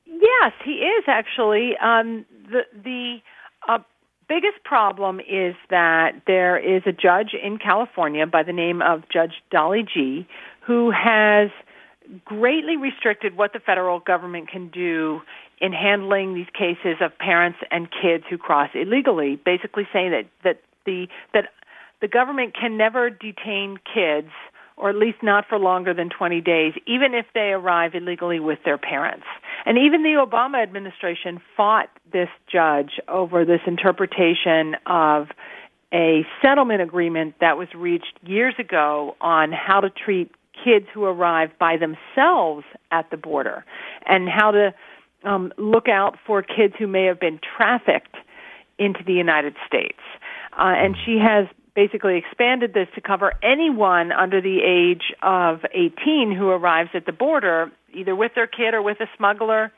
Yes, he is actually. Um, the the biggest problem is that there is a judge in California by the name of Judge Dolly Gee, who has greatly restricted what the federal government can do in handling these cases of parents and kids who cross illegally. Basically, saying that that the that the government can never detain kids or at least not for longer than 20 days, even if they arrive illegally with their parents. And even the Obama administration fought this judge over this interpretation of a settlement agreement that was reached years ago on how to treat kids who arrive by themselves at the border and how to um, look out for kids who may have been trafficked into the United States. Uh, and she has basically expanded this to cover anyone under the age of 18 who arrives at the border, either with their kid or with a smuggler,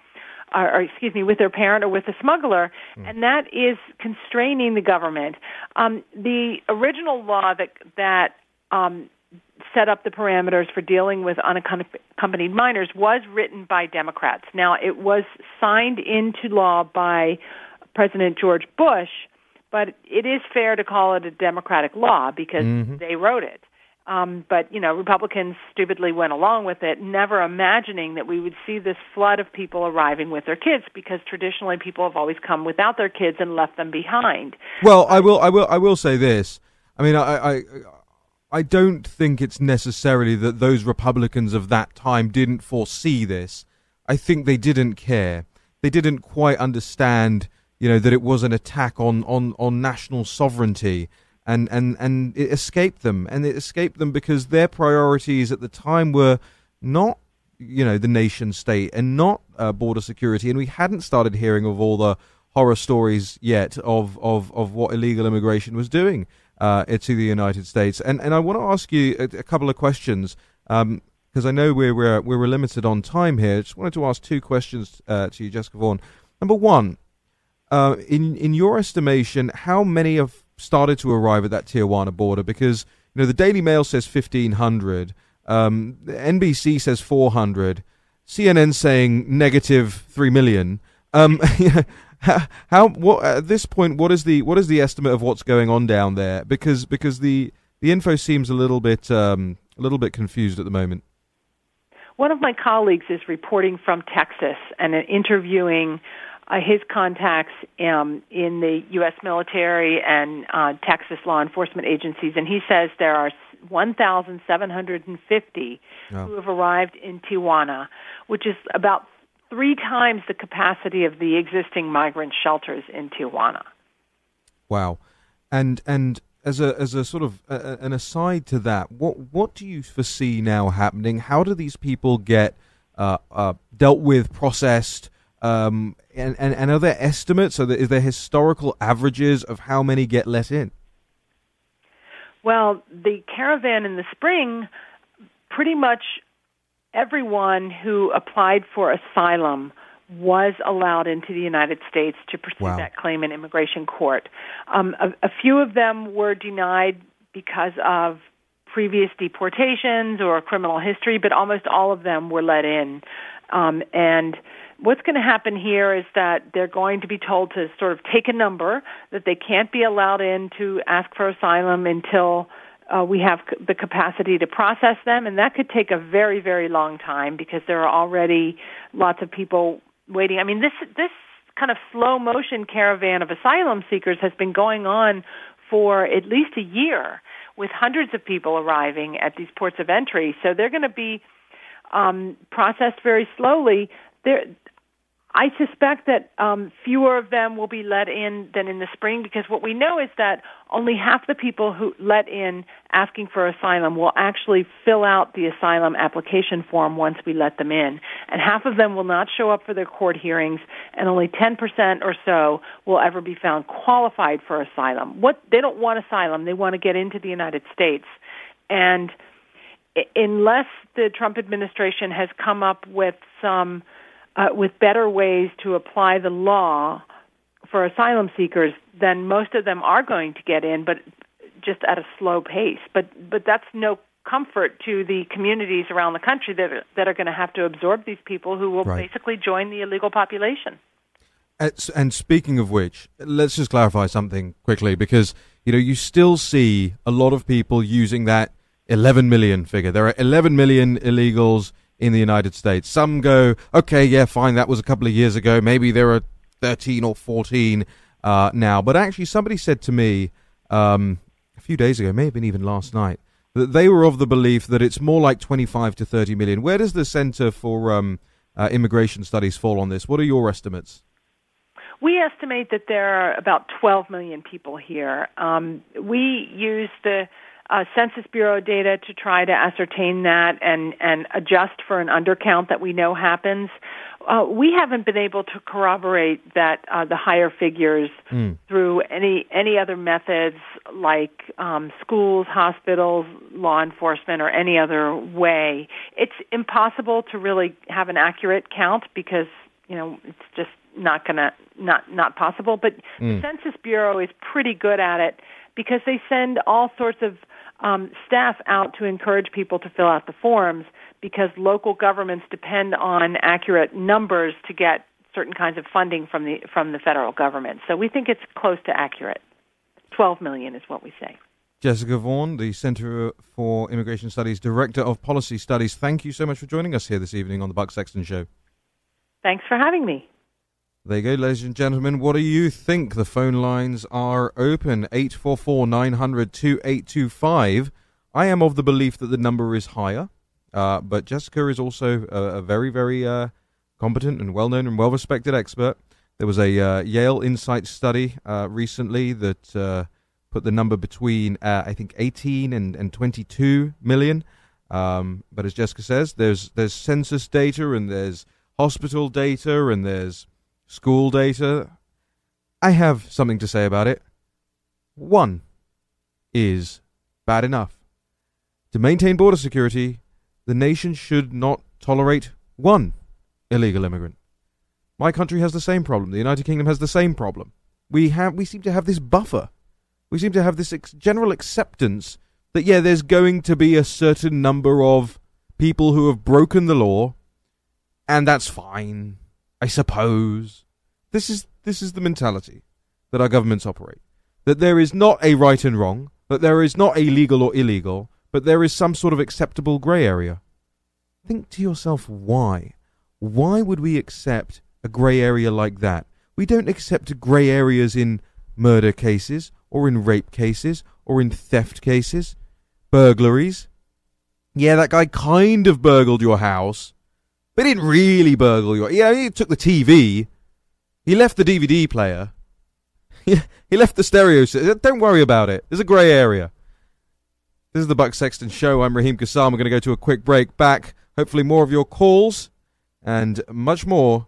or, or excuse me, with their parent or with a smuggler, and that is constraining the government. Um, the original law that that um, set up the parameters for dealing with unaccompanied minors was written by Democrats. Now, it was signed into law by President George Bush but it is fair to call it a democratic law because Mhm. they wrote it. Um, but you know, Republicans stupidly went along with it, never imagining that we would see this flood of people arriving with their kids, because traditionally people have always come without their kids and left them behind. Well, I will, I will, I will say this. I mean, I, I, I don't think it's necessarily that those Republicans of that time didn't foresee this. I think they didn't care. They didn't quite understand, you know, that it was an attack on, on, on national sovereignty and, and, and it escaped them. And it escaped them because their priorities at the time were not, you know, the nation state and not uh, border security. And we hadn't started hearing of all the horror stories yet of, of, of what illegal immigration was doing uh, to the United States. And and I want to ask you a, a couple of questions because um, I know we're, we're we're limited on time here. I just wanted to ask two questions uh, to you, Jessica Vaughan. Number one, uh, in in your estimation, how many have started to arrive at that Tijuana border? Because you know the Daily Mail says fifteen hundred, um, NBC says four hundred, CNN saying negative three million. Um, how, what at this point what is the what is the estimate of what's going on down there because because the the info seems a little bit um, a little bit confused at the moment one of my colleagues is reporting from Texas and interviewing uh, his contacts um, in the U.S. military and uh, Texas law enforcement agencies, and he says there are 1,750 oh. who have arrived in Tijuana, which is about three times the capacity of the existing migrant shelters in Tijuana. Wow, and and as a as a sort of a, an aside to that, what what do you foresee now happening? How do these people get uh, uh, dealt with, processed? Um, and, and, and are there estimates? Are there, is there historical averages of how many get let in? Well, the caravan in the spring pretty much everyone who applied for asylum was allowed into the United States to pursue wow. that claim in immigration court. Um, a, a few of them were denied because of previous deportations or criminal history, but almost all of them were let in. Um, and what's going to happen here is that they're going to be told to sort of take a number that they can't be allowed in to ask for asylum until uh, we have c- the capacity to process them, and that could take a very, very long time because there are already lots of people waiting. I mean, this this kind of slow motion caravan of asylum seekers has been going on for at least a year, with hundreds of people arriving at these ports of entry. So they're going to be um, processed very slowly. I suspect that um, fewer of them will be let in than in the spring because what we know is that only half the people who let in asking for asylum will actually fill out the asylum application form once we let them in. And half of them will not show up for their court hearings, and only 10% or so will ever be found qualified for asylum. What they don't want asylum, they want to get into the United States. And unless the Trump administration has come up with some uh, with better ways to apply the law for asylum seekers, then most of them are going to get in, but just at a slow pace. But but that's no comfort to the communities around the country that are, that are going to have to absorb these people who will right. basically join the illegal population. And speaking of which, let's just clarify something quickly because you know you still see a lot of people using that 11 million figure. There are 11 million illegals in the United States. Some go, okay, yeah, fine, that was a couple of years ago. Maybe there are 13 or 14 uh, now. But actually, somebody said to me um, a few days ago, may have been even last night, that they were of the belief that it's more like 25 to 30 million. Where does the Center for um, uh, Immigration Studies fall on this? What are your estimates? We estimate that there are about 12 million people here. Um, we use the uh, Census Bureau data to try to ascertain that and, and adjust for an undercount that we know happens. Uh, we haven't been able to corroborate that uh, the higher figures mm. through any any other methods like um, schools, hospitals, law enforcement, or any other way. It's impossible to really have an accurate count because you know it's just not gonna not not possible. But mm. the Census Bureau is pretty good at it because they send all sorts of um, staff out to encourage people to fill out the forms because local governments depend on accurate numbers to get certain kinds of funding from the from the federal government. So we think it's close to accurate. 12 million is what we say. Jessica Vaughan, the Center for Immigration Studies Director of Policy Studies, thank you so much for joining us here this evening on the Buck Sexton Show. Thanks for having me. There you go, ladies and gentlemen. What do you think? The phone lines are open 844 900 2825. I am of the belief that the number is higher, uh, but Jessica is also a, a very, very uh, competent and well known and well respected expert. There was a uh, Yale Insight study uh, recently that uh, put the number between, uh, I think, 18 and, and 22 million. Um, but as Jessica says, there's there's census data and there's hospital data and there's school data. I have something to say about it. One is bad enough. To maintain border security, the nation should not tolerate one illegal immigrant. My country has the same problem. The United Kingdom has the same problem. We have we seem to have this buffer. We seem to have this ex- general acceptance that yeah, there's going to be a certain number of people who have broken the law, and that's fine, I suppose. This is this is the mentality that our governments operate. That there is not a right and wrong, that there is not a legal or illegal, but there is some sort of acceptable grey area. Think to yourself why? Why would we accept a grey area like that? We don't accept grey areas in murder cases, or in rape cases, or in theft cases, burglaries. Yeah, that guy kind of burgled your house, but he didn't really burgle your. Yeah, he took the TV. He left the DVD player. He, left the stereo. Don't worry about it. There's a grey area. This is the Buck Sexton Show. I'm Raheem Kassam. We're going to go to a quick break. Back, hopefully, more of your calls and much more.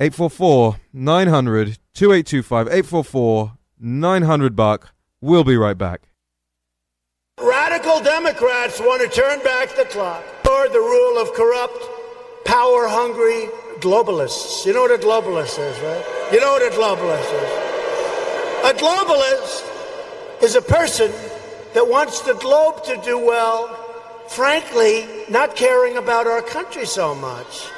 844 900 2825. 844 900 Buck. We'll be right back. Radical Democrats want to turn back the clock toward the rule of corrupt, power hungry globalists. You know what a globalist is, right? You know what a globalist is. A globalist is a person that wants the globe to do well, frankly, not caring about our country so much.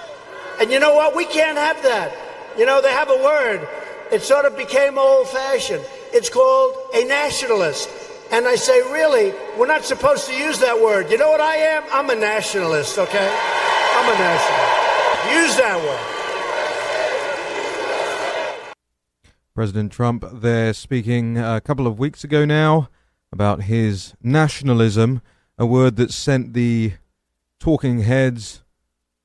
And you know what? We can't have that. You know, they have a word. It sort of became old fashioned. It's called a nationalist. And I say, really, we're not supposed to use that word. You know what I am? I'm a nationalist, okay? I'm a nationalist. Use that word. President Trump there speaking a couple of weeks ago now about his nationalism, a word that sent the talking heads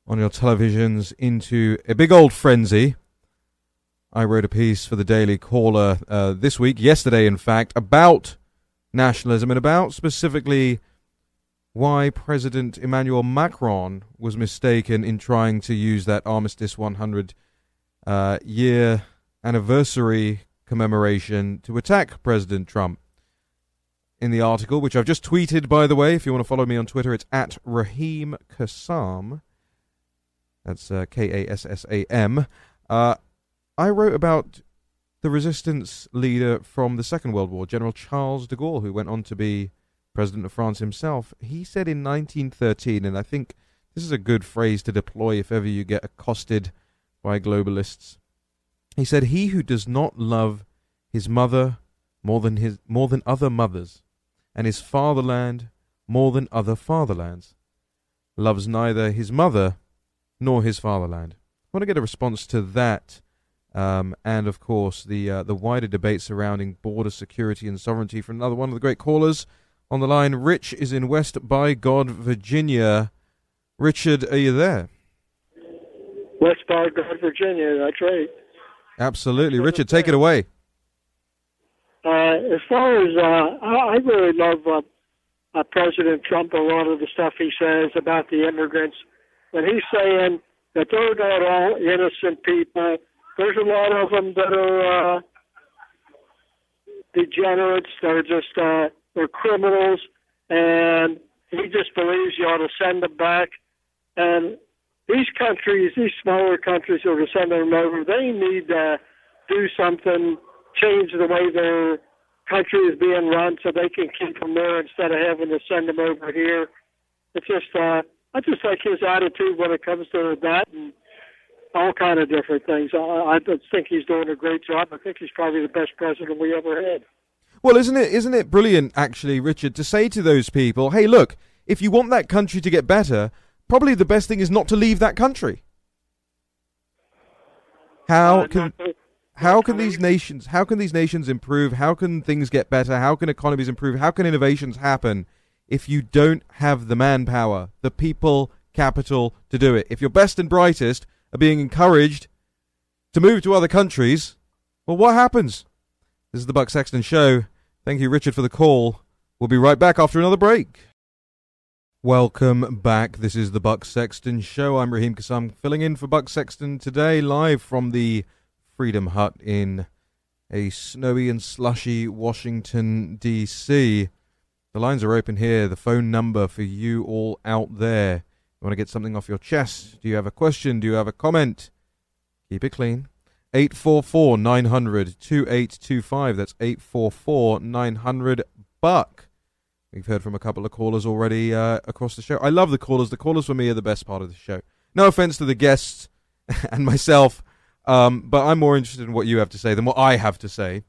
on your televisions into a big old frenzy. I wrote a piece for the Daily Caller uh, this week, yesterday in fact, about nationalism and about specifically why President Emmanuel Macron was mistaken in trying to use that Armistice 100 uh, year anniversary commemoration to attack President Trump. In the article, which I've just tweeted, by the way, if you want to follow me on Twitter, it's at Raheem Kassam. That's uh, K A S S A M. Uh, I wrote about the resistance leader from the Second World War, General Charles de Gaulle, who went on to be president of France himself. He said in 1913, and I think this is a good phrase to deploy if ever you get accosted by globalists. He said, "He who does not love his mother more than his more than other mothers, and his fatherland more than other fatherlands, loves neither his mother nor his fatherland." I want to get a response to that um, and of course the uh, the wider debate surrounding border security and sovereignty from another one of the great callers on the line. Rich is in West by God, Virginia. Richard, are you there? West by God, Virginia. That's right. Absolutely, Richard. Take it away. Uh, as far as uh, I, I really love uh, uh, President Trump. A lot of the stuff he says about the immigrants when he's saying that they're not all innocent people there's a lot of them that are uh, degenerates. They're just uh, they're criminals, and he just believes you ought to send them back. And these countries, these smaller countries that are sending them over, they need to do something, change the way their country is being run, so they can keep them there instead of having to send them over here. It's just, uh, I just like his attitude when it comes to that, and all kind of different things. I, I think he's doing a great job. I think he's probably the best president we ever had. Well, isn't it isn't it brilliant actually, Richard, to say to those people, "Hey, look, if you want that country to get better, probably the best thing is not to leave that country." How uh, can how can these nations how can these nations improve? How can things get better? How can economies improve? How can innovations happen if you don't have the manpower, the people capital to do it. If your best and brightest are being encouraged to move to other countries, well, what happens? This is the Buck Sexton Show. Thank you, Richard, for the call. We'll be right back after another break. Welcome back. This is the Buck Sexton Show. I'm Raheem Kassam, filling in for Buck Sexton today, live from the Freedom Hut in a snowy and slushy Washington, D.C. The lines are open here. The phone number for you all out there. You want to get something off your chest? Do you have a question? Do you have a comment? Keep it clean. 844 900 2825. That's 844 900 Buck. We've heard from a couple of callers already uh, across the show. I love the callers. The callers for me are the best part of the show. No offense to the guests and myself, um, but I'm more interested in what you have to say than what I have to say.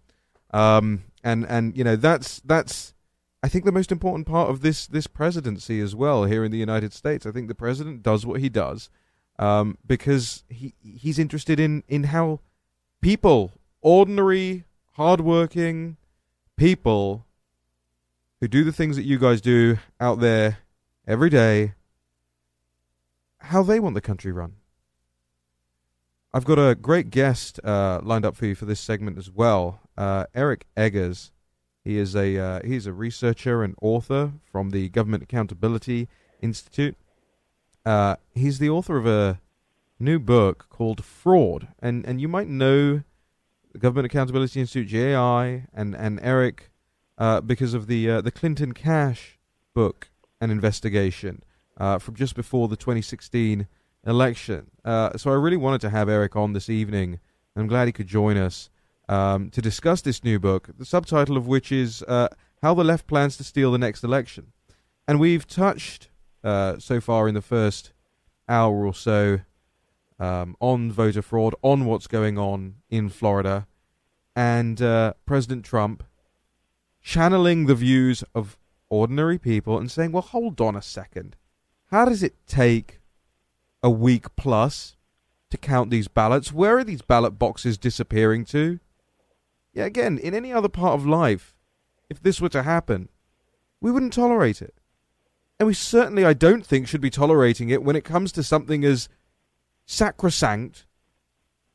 Um, and and you know that's that's I think the most important part of this this presidency as well here in the United States. I think the president does what he does um, because he he's interested in in how people, ordinary, hardworking people who do the things that you guys do out there every day, how they want the country run. I've got a great guest uh, lined up for you for this segment as well. Uh, Eric Eggers. He is a uh, he's a researcher and author from the Government Accountability Institute. Uh, he's the author of a new book called Fraud, and and you might know the Government Accountability Institute (GAI) and and Eric uh, because of the uh, the Clinton Cash book and investigation uh, from just before the 2016 election. Uh, so I really wanted to have Eric on this evening. I'm glad he could join us um, to discuss this new book, the subtitle of which is uh, "How the Left Plans to Steal the Next Election." And we've touched uh, so far in the first hour or so um, on voter fraud, on what's going on in Florida, and President Trump channeling the views of ordinary people and saying, well, hold on a second. How does it take a week plus to count these ballots? Where are these ballot boxes disappearing to? Yeah, again, in any other part of life, if this were to happen, we wouldn't tolerate it. And we certainly, I don't think, should be tolerating it when it comes to something as sacrosanct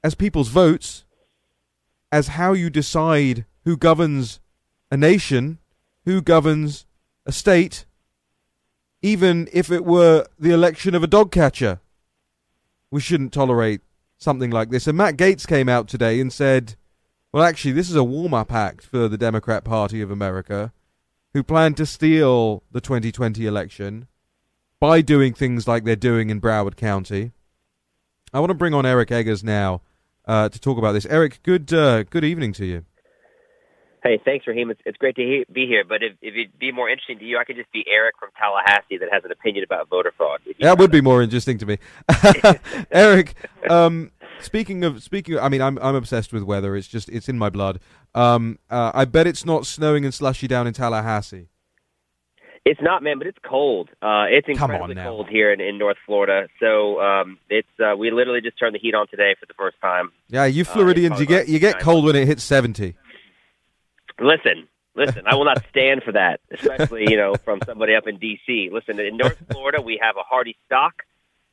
as people's votes, as how you decide who governs a nation, who governs a state, even if it were the election of a dog catcher. We shouldn't tolerate something like this. And Matt Gaetz came out today and said, well, actually, this is a warm up act for the Democrat Party of America, who plan to steal the 2020 election by doing things like they're doing in Broward County. I want to bring on Eric Eggers now uh, to talk about this. Eric, good uh, good evening to you. Hey, thanks, Raheem. It's, it's great to he- be here. But if, if it'd be more interesting to you, I could just be Eric from Tallahassee that has an opinion about voter fraud. That would be more interesting to me. Eric, um, speaking of speaking, of, I mean, I'm I'm obsessed with weather. It's just it's in my blood. Um, uh, I bet it's not snowing and slushy down in Tallahassee. It's not, man, but it's cold. Uh, it's incredibly cold here in, in North Florida. So um, it's uh, we literally just turned the heat on today for the first time. Yeah, you Floridians, you get you get cold when it hits seventy. Listen, listen, I will not stand for that, especially you know from somebody up in D.C. Listen, in North Florida we have a hardy stock,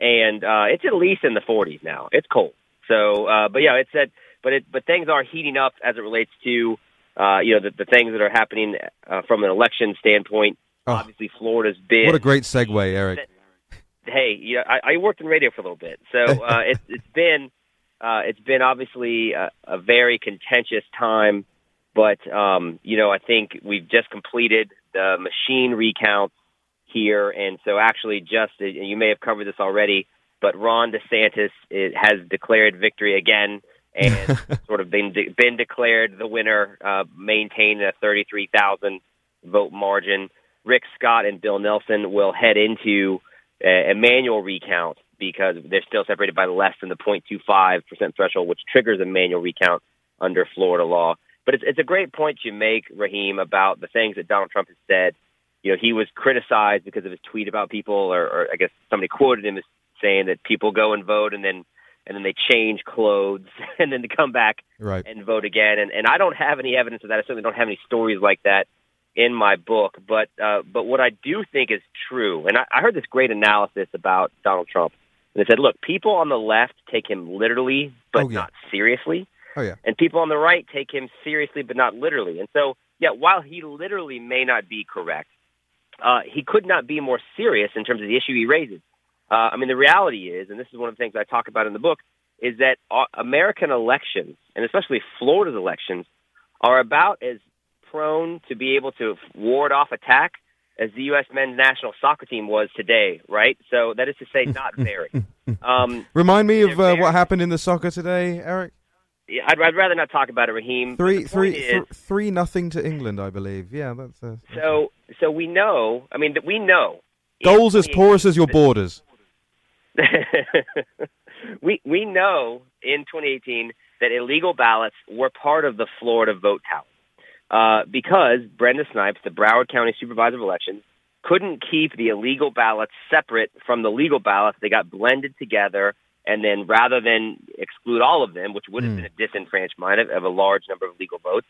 and uh, it's at least in the 40s now. It's cold, so uh, but yeah, it's said, but it but things are heating up as it relates to uh, you know the, the things that are happening uh, from an election standpoint. Oh, Obviously, Florida's been What a great segue, Eric. hey, you know, I, I worked in radio for a little bit, so uh, it's it's been uh, it's been obviously a, a very contentious time. But um, you know, I think we've just completed the machine recount here, and so actually, just you may have covered this already, but Ron DeSantis it, has declared victory again, and sort of been de- been declared the winner, uh, maintaining a thirty three thousand vote margin. Rick Scott and Bill Nelson will head into a, a manual recount because they're still separated by less than the 0.25% threshold, which triggers a manual recount under Florida law. But it's, it's a great point you make, Raheem, about the things that Donald Trump has said. You know, he was criticized because of his tweet about people, or, or I guess somebody quoted him as saying that people go and vote and then and then they change clothes and then they come back right. and vote again. And and I don't have any evidence of that. I certainly don't have any stories like that in my book. But uh, but what I do think is true, and I, I heard this great analysis about Donald Trump. And they said, look, people on the left take him literally, but Oh, yeah. not seriously. Oh yeah. And people on the right take him seriously, but not literally. And so, yeah, while he literally may not be correct, uh, he could not be more serious in terms of the issue he raises. Uh, I mean, the reality is, and this is one of the things I talk about in the book, is that uh, American elections, and especially Florida's elections, are about as prone to be able to ward off attack as the U.S. men's national soccer team was today, right? So that is to say, not very. Um, Remind me of uh, what happened in the soccer today, Eric. yeah, I'd, I'd rather not talk about it, Raheem. Three, three, point th- three nothing to England, I believe. Yeah, that's uh, So, so we know. I mean, that we know. goals as porous as your borders. we we know in 2018 that illegal ballots were part of the Florida vote tally uh, because Brenda Snipes, the Broward County Supervisor of Elections, couldn't keep the illegal ballots separate from the legal ballots. They got blended together, and then rather than exclude all of them, which would have been a disenfranchisement of, of a large number of legal votes,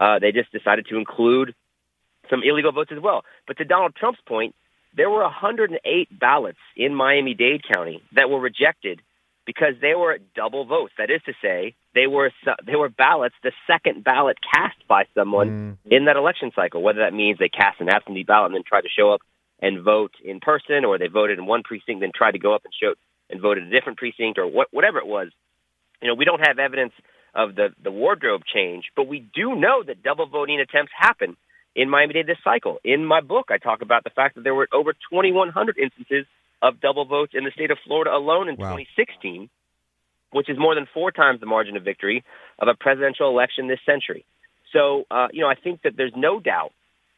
uh, they just decided to include some illegal votes as well. But to Donald Trump's point, there were 108 ballots in Miami-Dade County that were rejected because they were double votes. That is to say, they were they were ballots, the second ballot cast by someone mm. in that election cycle. Whether that means they cast an absentee ballot and then tried to show up and vote in person, or they voted in one precinct then tried to go up and show and vote in a different precinct, or what, whatever it was. You know, we don't have evidence of the the wardrobe change, but we do know that double voting attempts happen in Miami-Dade this cycle. In my book, I talk about the fact that there were over 2,100 instances of double votes in the state of Florida alone in 2016, which is more than four times the margin of victory of a presidential election this century. So, uh, you know, I think that there's no doubt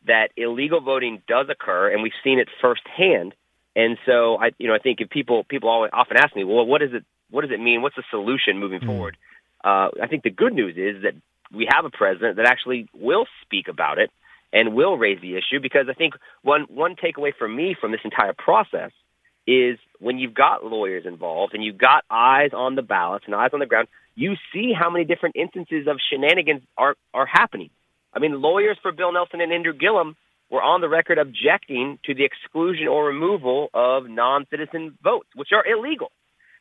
that illegal voting does occur, and we've seen it firsthand. And so, I, you know, I think if people people always, often ask me, well, what does it what does it mean? What's the solution moving forward? Uh, I think the good news is that we have a president that actually will speak about it and will raise the issue because I think one one takeaway for me from this entire process is when you've got lawyers involved and you've got eyes on the ballots and eyes on the ground, you see how many different instances of shenanigans are are happening. I mean, lawyers for Bill Nelson and Andrew Gillum were on the record objecting to the exclusion or removal of non-citizen votes, which are illegal.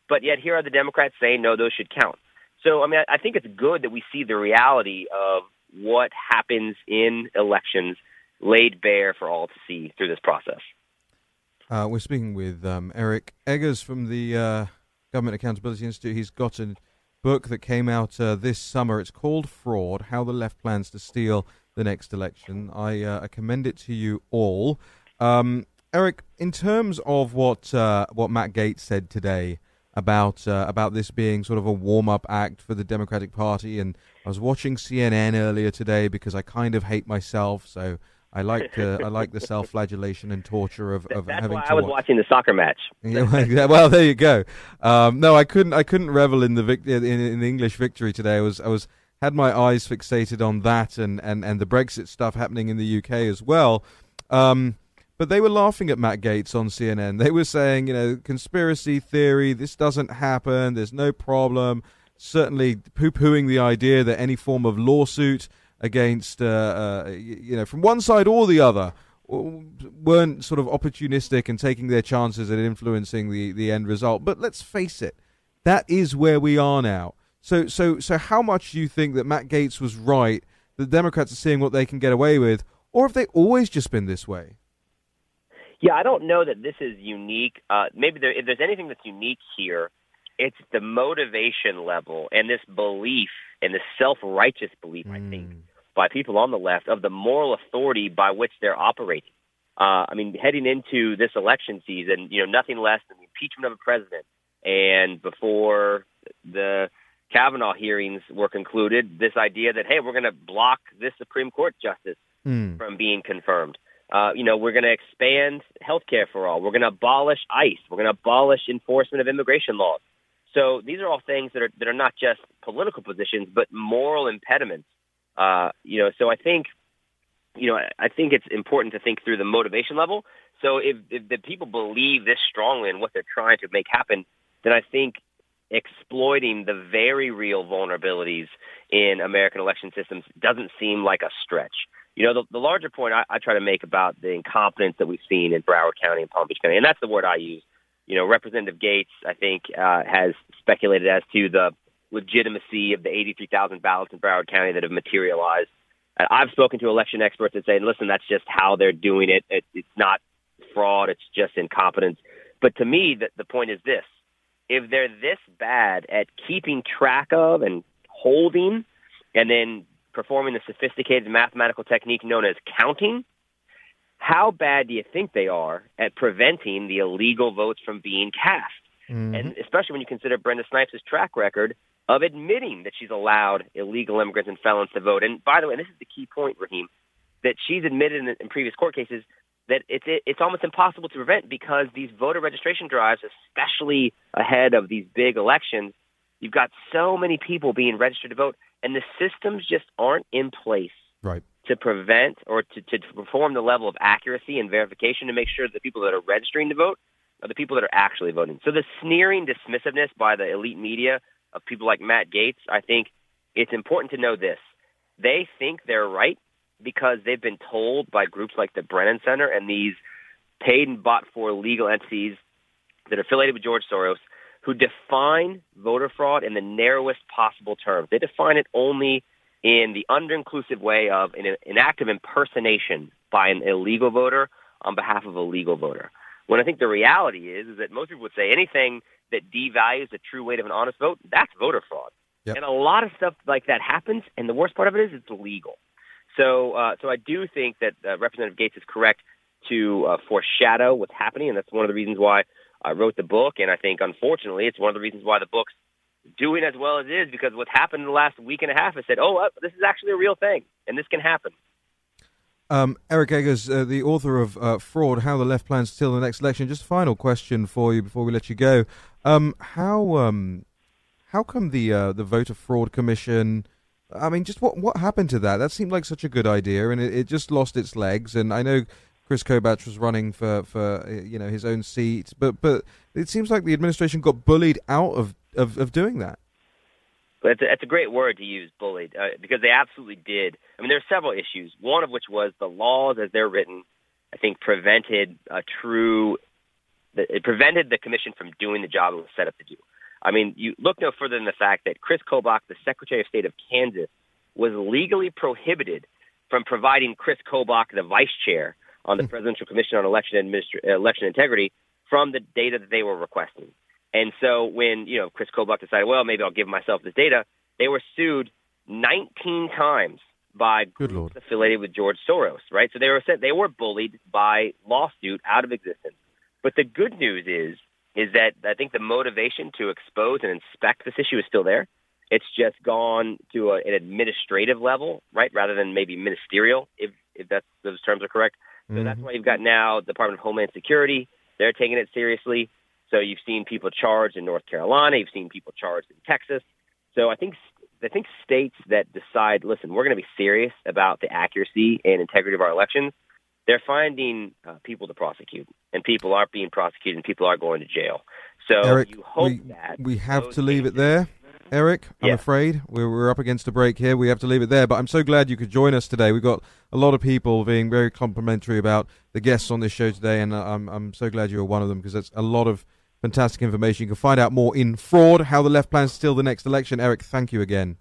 But yet here are the Democrats saying no, those should count. So I mean, I, I think it's good that we see the reality of what happens in elections laid bare for all to see through this process. Uh, we're speaking with um, Eric Eggers from the uh, Government Accountability Institute. He's got a book that came out uh, this summer. It's called Fraud How the Left Plans to Steal the Next Election. I, uh, I commend it to you all. Um, Eric, in terms of what, uh, what Matt Gaetz said today about, uh, about this being sort of a warm up act for the Democratic Party, and I was watching CNN earlier today because I kind of hate myself, so. I like uh, I like the self-flagellation and torture of, of That's having why to I was watch. watching the soccer match. Yeah, well, there you go. Um, no, I couldn't. I couldn't revel in the vic- in, in the English victory today. I was I was had my eyes fixated on that and, and, and the Brexit stuff happening in the UK as well. Um, but they were laughing at Matt Gaetz on CNN. They were saying, you know, conspiracy theory. This doesn't happen. There's no problem. Certainly poo-pooing the idea that any form of lawsuit against, uh, uh, you know, from one side or the other, weren't sort of opportunistic and taking their chances at influencing the, the end result. But let's face it, that is where we are now. So, so, so, how much do you think that Matt Gaetz was right? The Democrats are seeing what they can get away with, or have they always just been this way? Yeah, I don't know that this is unique. Uh, maybe there, if there's anything that's unique here, it's the motivation level and this belief and this self-righteous belief, I think, by people on the left of the moral authority by which they're operating. Uh, I mean, heading into this election season, you know, nothing less than the impeachment of a president, and before the Kavanaugh hearings were concluded, this idea that hey, we're going to block this Supreme Court justice from being confirmed. Uh, you know, we're going to expand health care for all. We're going to abolish ICE. We're going to abolish enforcement of immigration laws. So these are all things that are that are not just political positions, but moral impediments. Uh, you know, so I think, you know, I think it's important to think through the motivation level. So if, if the people believe this strongly in what they're trying to make happen, then I think exploiting the very real vulnerabilities in American election systems doesn't seem like a stretch. You know, the, the larger point I, I try to make about the incompetence that we've seen in Broward County and Palm Beach County, and that's the word I use. You know, Representative Gaetz, I think, uh, has speculated as to the legitimacy of the 83,000 ballots in Broward County that have materialized. And I've spoken to election experts that say, listen, that's just how they're doing it. it it's not fraud, it's just incompetence. But to me, the, the point is this if they're this bad at keeping track of and holding and then performing the sophisticated mathematical technique known as counting, how bad do you think they are at preventing the illegal votes from being cast? Mm-hmm. And especially when you consider Brenda Snipes' track record of admitting that she's allowed illegal immigrants and felons to vote. And by the way, this is the key point, Raheem, that she's admitted in, in previous court cases that it's it, it's almost impossible to prevent because these voter registration drives, especially ahead of these big elections, you've got so many people being registered to vote, and the systems just aren't in place right. To prevent or to, to perform the level of accuracy and verification to make sure that the people that are registering to vote are the people that are actually voting. So the sneering dismissiveness by the elite media of people like Matt Gaetz, I think it's important to know this. They think they're right because they've been told by groups like the Brennan Center and these paid and bought for legal entities that are affiliated with George Soros who define voter fraud in the narrowest possible terms. They define it only in the under-inclusive way of an, an act of impersonation by an illegal voter on behalf of a legal voter. When I think the reality is, is that most people would say anything that devalues the true weight of an honest vote, that's voter fraud. Yep. And a lot of stuff like that happens, and the worst part of it is it's legal. So, uh, so I do think that uh, Representative Gaetz is correct to uh, foreshadow what's happening, and that's one of the reasons why I wrote the book. And I think, unfortunately, it's one of the reasons why the book's doing as well as it is because what's happened in the last week and a half has said, "Oh, uh, this is actually a real thing, and this can happen." Um, Eric Eggers, uh, the author of uh, Fraud, How the Left Plans to Steal the Next Election. Just a final question for you before we let you go. Um, how um, how come the uh, the Voter Fraud Commission? I mean, just what what happened to that? That seemed like such a good idea, and it, it just lost its legs. And I know Chris Kobach was running for for uh, you know his own seat, but but it seems like the administration got bullied out of of, of doing that. That's a, that's a great word to use, bullied, uh, because they absolutely did. I mean, there are several issues. One of which was the laws, as they're written, I think prevented a true. It prevented the commission from doing the job it was set up to do. I mean, you look no further than the fact that Chris Kobach, the Secretary of State of Kansas, was legally prohibited from providing Chris Kobach, the vice chair on the hmm. Presidential Commission on Election Election Integrity, from the data that they were requesting. And so when, you know, Chris Kobach decided, well, maybe I'll give myself this data, they were sued 19 times by Good groups Lord. affiliated with George Soros, right? So they were they were bullied by lawsuit out of existence. But the good news is is that I think the motivation to expose and inspect this issue is still there. It's just gone to a, an administrative level, right, rather than maybe ministerial, if if that's those terms are correct. So mm-hmm. that's why you've got now the Department of Homeland Security. They're taking it seriously. So you've seen people charged in North Carolina. You've seen people charged in Texas. So I think I think states that decide, listen, we're going to be serious about the accuracy and integrity of our elections, they're finding uh, people to prosecute, and people aren't being prosecuted, and people are going to jail. So Eric, you hope we, that we have to leave it there. Eric, I'm yeah. afraid we're, we're up against a break here. We have to leave it there. But I'm so glad you could join us today. We've got a lot of people being very complimentary about the guests on this show today, and I'm I'm so glad you're one of them because it's a lot of fantastic information. You can find out more in Fraud: How the Left Plans to Steal the Next Election. Eric, thank you again.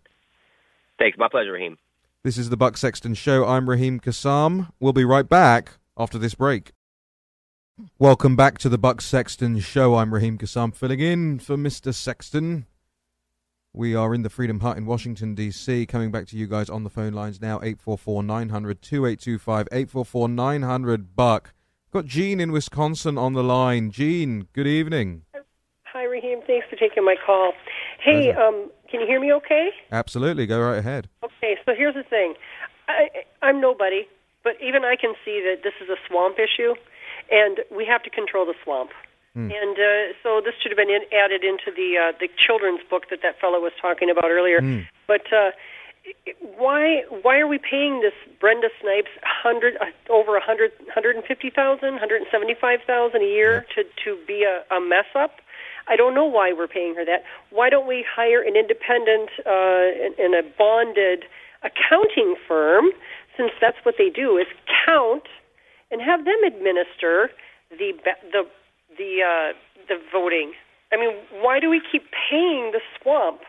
Thanks, my pleasure, Raheem. This is the Buck Sexton Show. I'm Raheem Kassam. We'll be right back after this break. Welcome back to the Buck Sexton Show. I'm Raheem Kassam, filling in for Mr. Sexton. We are in the Freedom Hut in Washington, D.C. Coming back to you guys on the phone lines now 844 900 2825 844 900 Buck. Got Jean in Wisconsin on the line. Jean, good evening. Hi, Raheem. Thanks for taking my call. Hey, um, can you hear me okay? Absolutely. Go right ahead. Okay, so here's the thing I, I'm nobody, but even I can see that this is a swamp issue, and we have to control the swamp. Hmm. And uh, so this should have been in, added into the uh, the children's book that that fellow was talking about earlier. Hmm. But uh, why why are we paying this Brenda Snipes hundred uh, over a hundred hundred and fifty thousand, hundred and seventy five thousand a year to to be a, a mess up? I don't know why we're paying her that. Why don't we hire an independent uh, and, and a bonded accounting firm since that's what they do, is count and have them administer the the the uh, the voting. I mean, why do we keep paying the swamp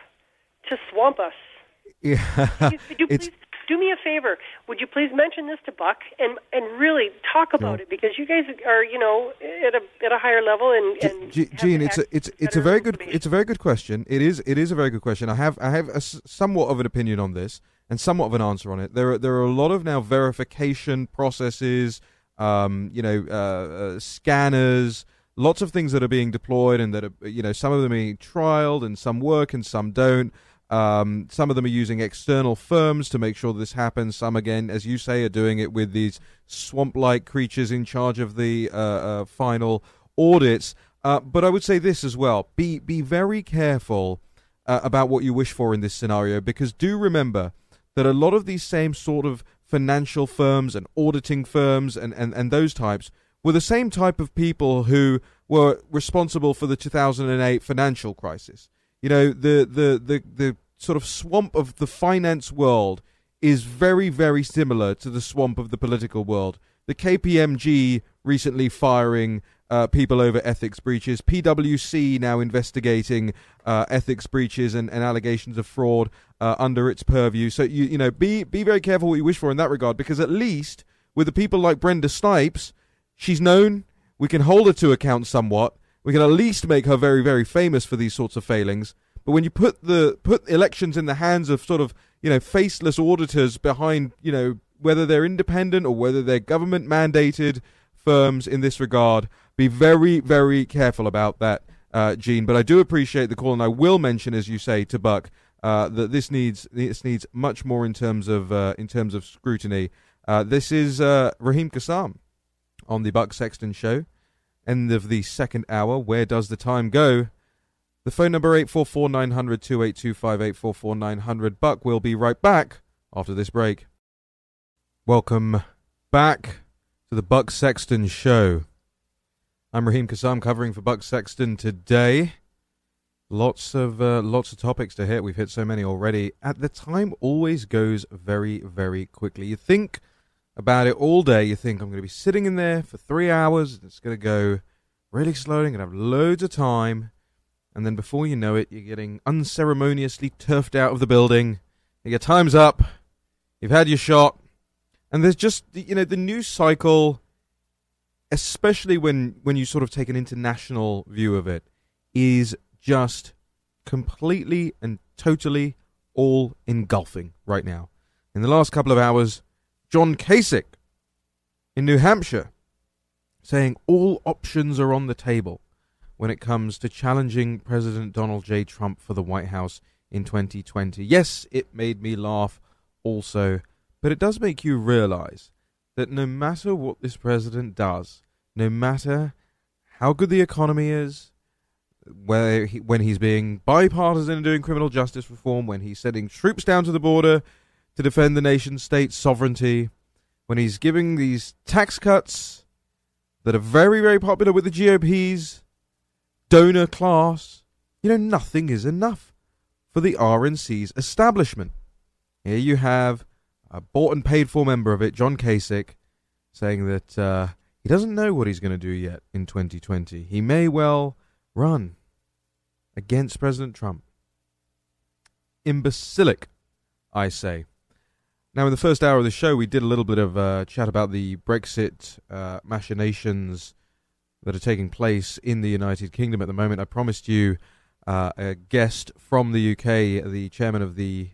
to swamp us? Yeah, Could you please do me a favor? Would you please mention this to Buck and and really talk about it because you guys are you know at a at a higher level and, and G- Gene, it's a, it's it's a very good it's a very good question. It is it is a very good question. I have I have a somewhat of an opinion on this and somewhat of an answer on it. There are there are a lot of now verification processes, um, you know, uh, uh, scanners, lots of things that are being deployed and that are you know some of them are being trialed and some work and some don't. Um, some of them are using external firms to make sure this happens. Some, again, as you say, are doing it with these swamp-like creatures in charge of the uh, uh, final audits. Uh, but I would say this as well: be be very careful uh, about what you wish for in this scenario, because do remember that a lot of these same sort of financial firms and auditing firms and, and, and those types were the same type of people who were responsible for the 2008 financial crisis. You know, the, the, the, the sort of swamp of the finance world is very, very similar to the swamp of the political world. The KPMG recently firing uh, people over ethics breaches, PwC now investigating uh, ethics breaches and, and allegations of fraud uh, under its purview. So you you know be be very careful what you wish for in that regard, because at least with the people like Brenda Snipes, she's known. We can hold her to account somewhat. We can at least make her very very famous for these sorts of failings. But when you put the put elections in the hands of sort of you know faceless auditors behind you know whether they're independent or whether they're government mandated firms in this regard, be very very careful about that, uh, Gene. But I do appreciate the call, and I will mention, as you say, to Buck. Uh, that this needs this needs much more in terms of uh, in terms of scrutiny. Uh, this is uh, Raheem Kassam on the Buck Sexton Show. End of the second hour. Where does the time go? The phone number 844 900 2825 844 900. Buck will be right back after this break. Welcome back to the Buck Sexton Show. I'm Raheem Kassam covering for Buck Sexton today. Lots of uh, lots of topics to hit. We've hit so many already. At the time always goes very very quickly. You think about it all day. You think I'm going to be sitting in there for three hours. It's going to go really slowly. I'm going to have loads of time, and then before you know it, you're getting unceremoniously turfed out of the building. Your time's up. You've had your shot, and there's just you know the news cycle, especially when when you sort of take an international view of it, is just completely and totally all engulfing right now. In the last couple of hours, John Kasich in New Hampshire saying all options are on the table when it comes to challenging President Donald J. Trump for the White House in 2020. Yes, it made me laugh also, but it does make you realize that no matter what this president does, no matter how good the economy is, where he, when he's being bipartisan and doing criminal justice reform, when he's sending troops down to the border to defend the nation state's sovereignty, when he's giving these tax cuts that are very, very popular with the GOP's donor class, you know, nothing is enough for the RNC's establishment. Here you have a bought and paid for member of it, John Kasich, saying that uh, he doesn't know what he's going to do yet in 2020. He may well run against President Trump. Imbecilic, I say. Now, in the first hour of the show, we did a little bit of uh, chat about the Brexit uh, machinations that are taking place in the United Kingdom at the moment. I promised you uh, a guest from the UK, the chairman of the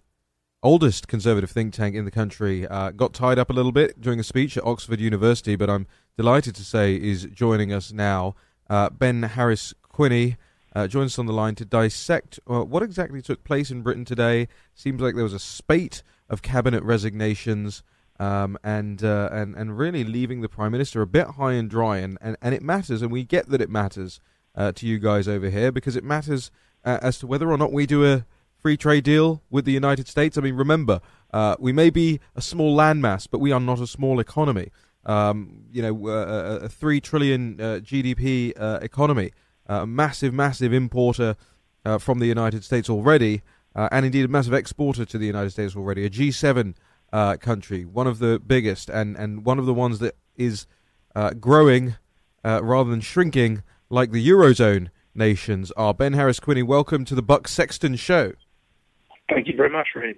oldest conservative think tank in the country, uh, got tied up a little bit during a speech at Oxford University, but I'm delighted to say is joining us now. Uh, ben Harris Quinney uh, joins us on the line to dissect what exactly took place in Britain today. Seems like there was a spate of cabinet resignations. Um, and uh, and and really leaving the prime minister a bit high and dry, and, and, and it matters, and we get that it matters uh, to you guys over here because it matters uh, as to whether or not we do a free trade deal with the United States. I mean, remember, uh, we may be a small landmass, but we are not a small economy. Um, you know, uh, a three trillion uh, GDP economy, a massive, massive importer from the United States already, and indeed a massive exporter to the United States already. A G7 uh, country, one of the biggest, and, and one of the ones that is uh, growing uh, rather than shrinking like the Eurozone nations are. Ben Harris Quinney, welcome to the Buck Sexton Show. Thank you very much, Ray.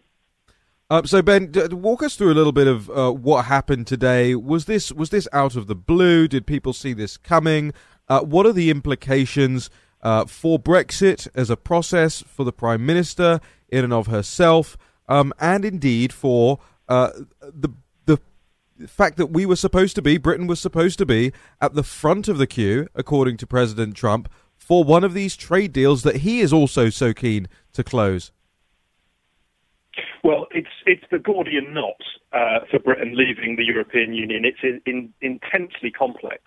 Uh, so Ben, d- walk us through a little bit of uh, what happened today. Was this was this out of the blue? Did people see this coming? Uh, what are the implications uh, for Brexit as a process for the Prime Minister in and of herself, um, and indeed for uh, the the fact that we were supposed to be Britain was supposed to be at the front of the queue, according to President Trump, for one of these trade deals that he is also so keen to close. Well, it's it's the Gordian knot uh, for Britain leaving the European Union. It's in, in, intensely complex.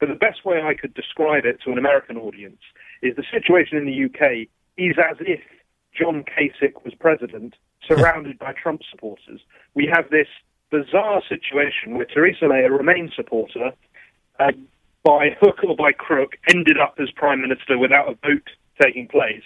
But the best way I could describe it to an American audience is the situation in the UK is as if John Kasich was president, surrounded by Trump supporters. We have this bizarre situation where Theresa May, a Remain supporter, uh, by hook or by crook, ended up as prime minister without a vote taking place,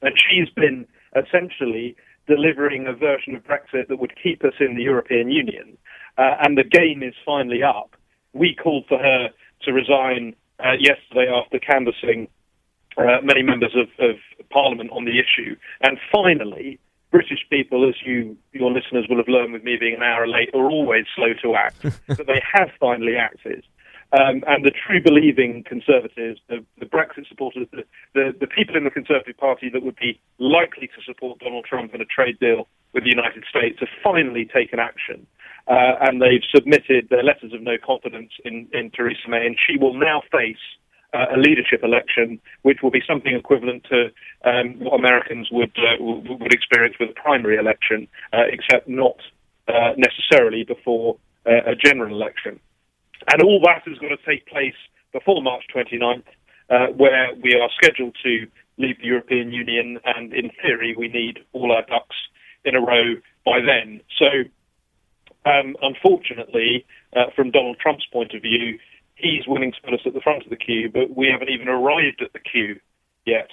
and she's been essentially delivering a version of Brexit that would keep us in the European Union. Uh, and the game is finally up. We called for her to resign uh, yesterday after canvassing uh, many members of, of, Parliament on the issue. And finally, British people, as you your listeners will have learned with me being an hour late, are always slow to act. but they have finally acted. Um, and the true believing conservatives, the, the Brexit supporters, the, the, the, people in the Conservative Party that would be likely to support Donald Trump in a trade deal with the United States, have finally taken action. Uh, and they've submitted their letters of no confidence in, in Theresa May, and she will now face a leadership election, which will be something equivalent to um, what Americans would uh, would experience with a primary election, uh, except not uh, necessarily before uh, a general election. And all that is going to take place before March 29th, uh, where we are scheduled to leave the European Union, and in theory, we need all our ducks in a row by then. So, um, unfortunately, uh, from Donald Trump's point of view, he's willing to put us at the front of the queue, but we haven't even arrived at the queue yet.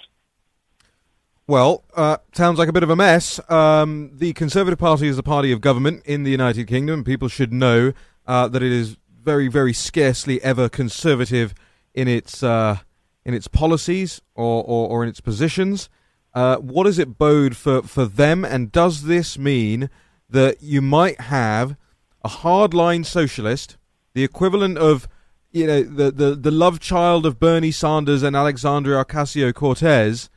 Well, uh, sounds like a bit of a mess. Um, the Conservative Party is a party of government in the United Kingdom. People should know uh, that it is very, very scarcely ever conservative in its uh, in its policies or, or, or in its positions. Uh, what does it bode for, for them? And does this mean that you might have a hardline socialist, the equivalent of you know the, the, the love child of Bernie Sanders and Alexandria Ocasio Cortez,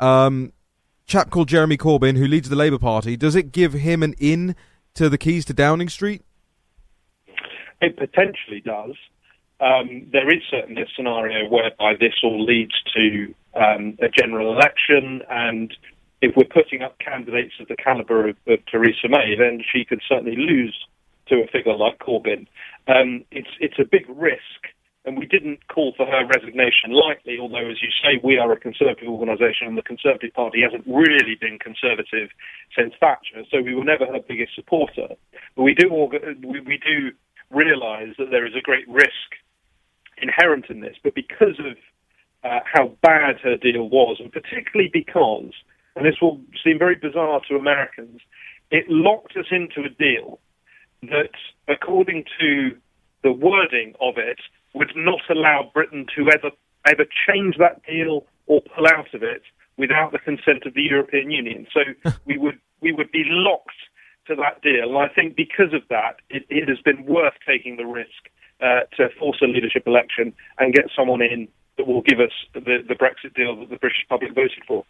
um, chap called Jeremy Corbyn, who leads the Labour Party? Does it give him an in to the keys to Downing Street? It potentially does. Um, there is certainly a scenario whereby this all leads to um, a general election, and if we're putting up candidates of the calibre of, of, Theresa May, then she could certainly lose to a figure like Corbyn. Um, it's it's a big risk, and we didn't call for her resignation lightly. Although, as you say, we are a conservative organisation, and the Conservative Party hasn't really been conservative since Thatcher, so we were never her biggest supporter. But we do we, do realise that there is a great risk inherent in this, but because of uh, how bad her deal was, and particularly because, and this will seem very bizarre to Americans, it locked us into a deal that, according to the wording of it, would not allow Britain to ever ever change that deal or pull out of it without the consent of the European Union. So we would we would be locked to that deal. And I think because of that, it, it has been worth taking the risk uh, to force a leadership election and get someone in that will give us the, the Brexit deal that the British public voted for.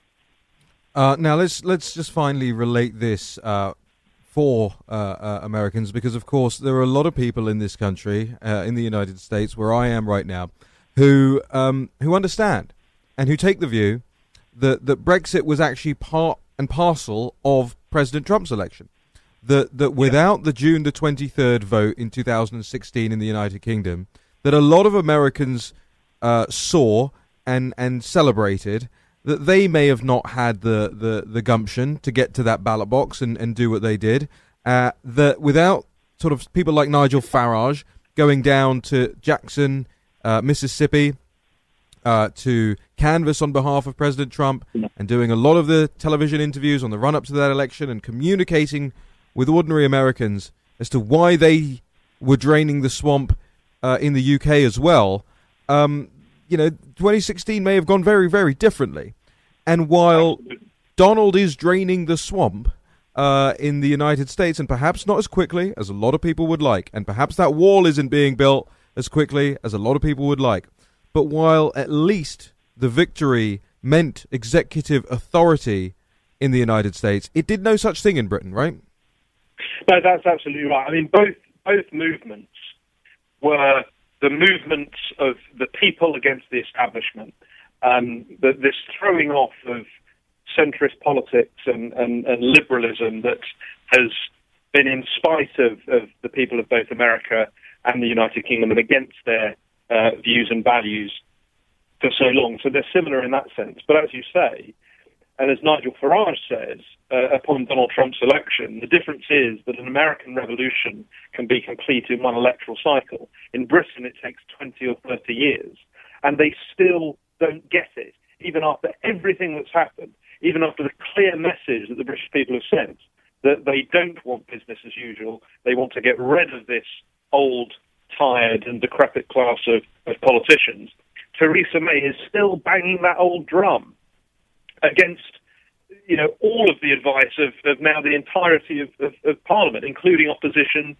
Uh, now let's let's just finally relate this uh, for uh, uh, Americans because, of course, there are a lot of people in this country, uh, in the United States, where I am right now, who um, who understand and who take the view that that Brexit was actually part and parcel of President Trump's election. That that without the June the 23rd vote in 2016 in the United Kingdom, that a lot of Americans uh, saw and and celebrated that they may have not had the, the, the gumption to get to that ballot box and, and do what they did. Uh, that without sort of people like Nigel Farage going down to Jackson, uh, Mississippi, uh, to canvass on behalf of President Trump and doing a lot of the television interviews on the run up to that election and communicating with ordinary Americans as to why they were draining the swamp uh, in the UK as well, um, you know, 2016 may have gone very, very differently. And while Donald is draining the swamp uh, in the United States, and perhaps not as quickly as a lot of people would like, and perhaps that wall isn't being built as quickly as a lot of people would like, but while at least the victory meant executive authority in the United States, it did no such thing in Britain, right? No, that's absolutely right. I mean, both both movements were the movements of the people against the establishment. Um, the, this throwing off of centrist politics and, and, and, liberalism that has been in spite of, of, the people of both America and the United Kingdom and against their uh, views and values for so long. So they're similar in that sense. But as you say, and as Nigel Farage says, uh, upon Donald Trump's election, the difference is that an American revolution can be complete in one electoral cycle. In Britain, it takes 20 or 30 years. And they still don't get it, even after everything that's happened, even after the clear message that the British people have sent that they don't want business as usual. They want to get rid of this old, tired, and decrepit class of, of politicians. Theresa May is still banging that old drum against you know all of the advice of, of now the entirety of, of, of Parliament, including opposition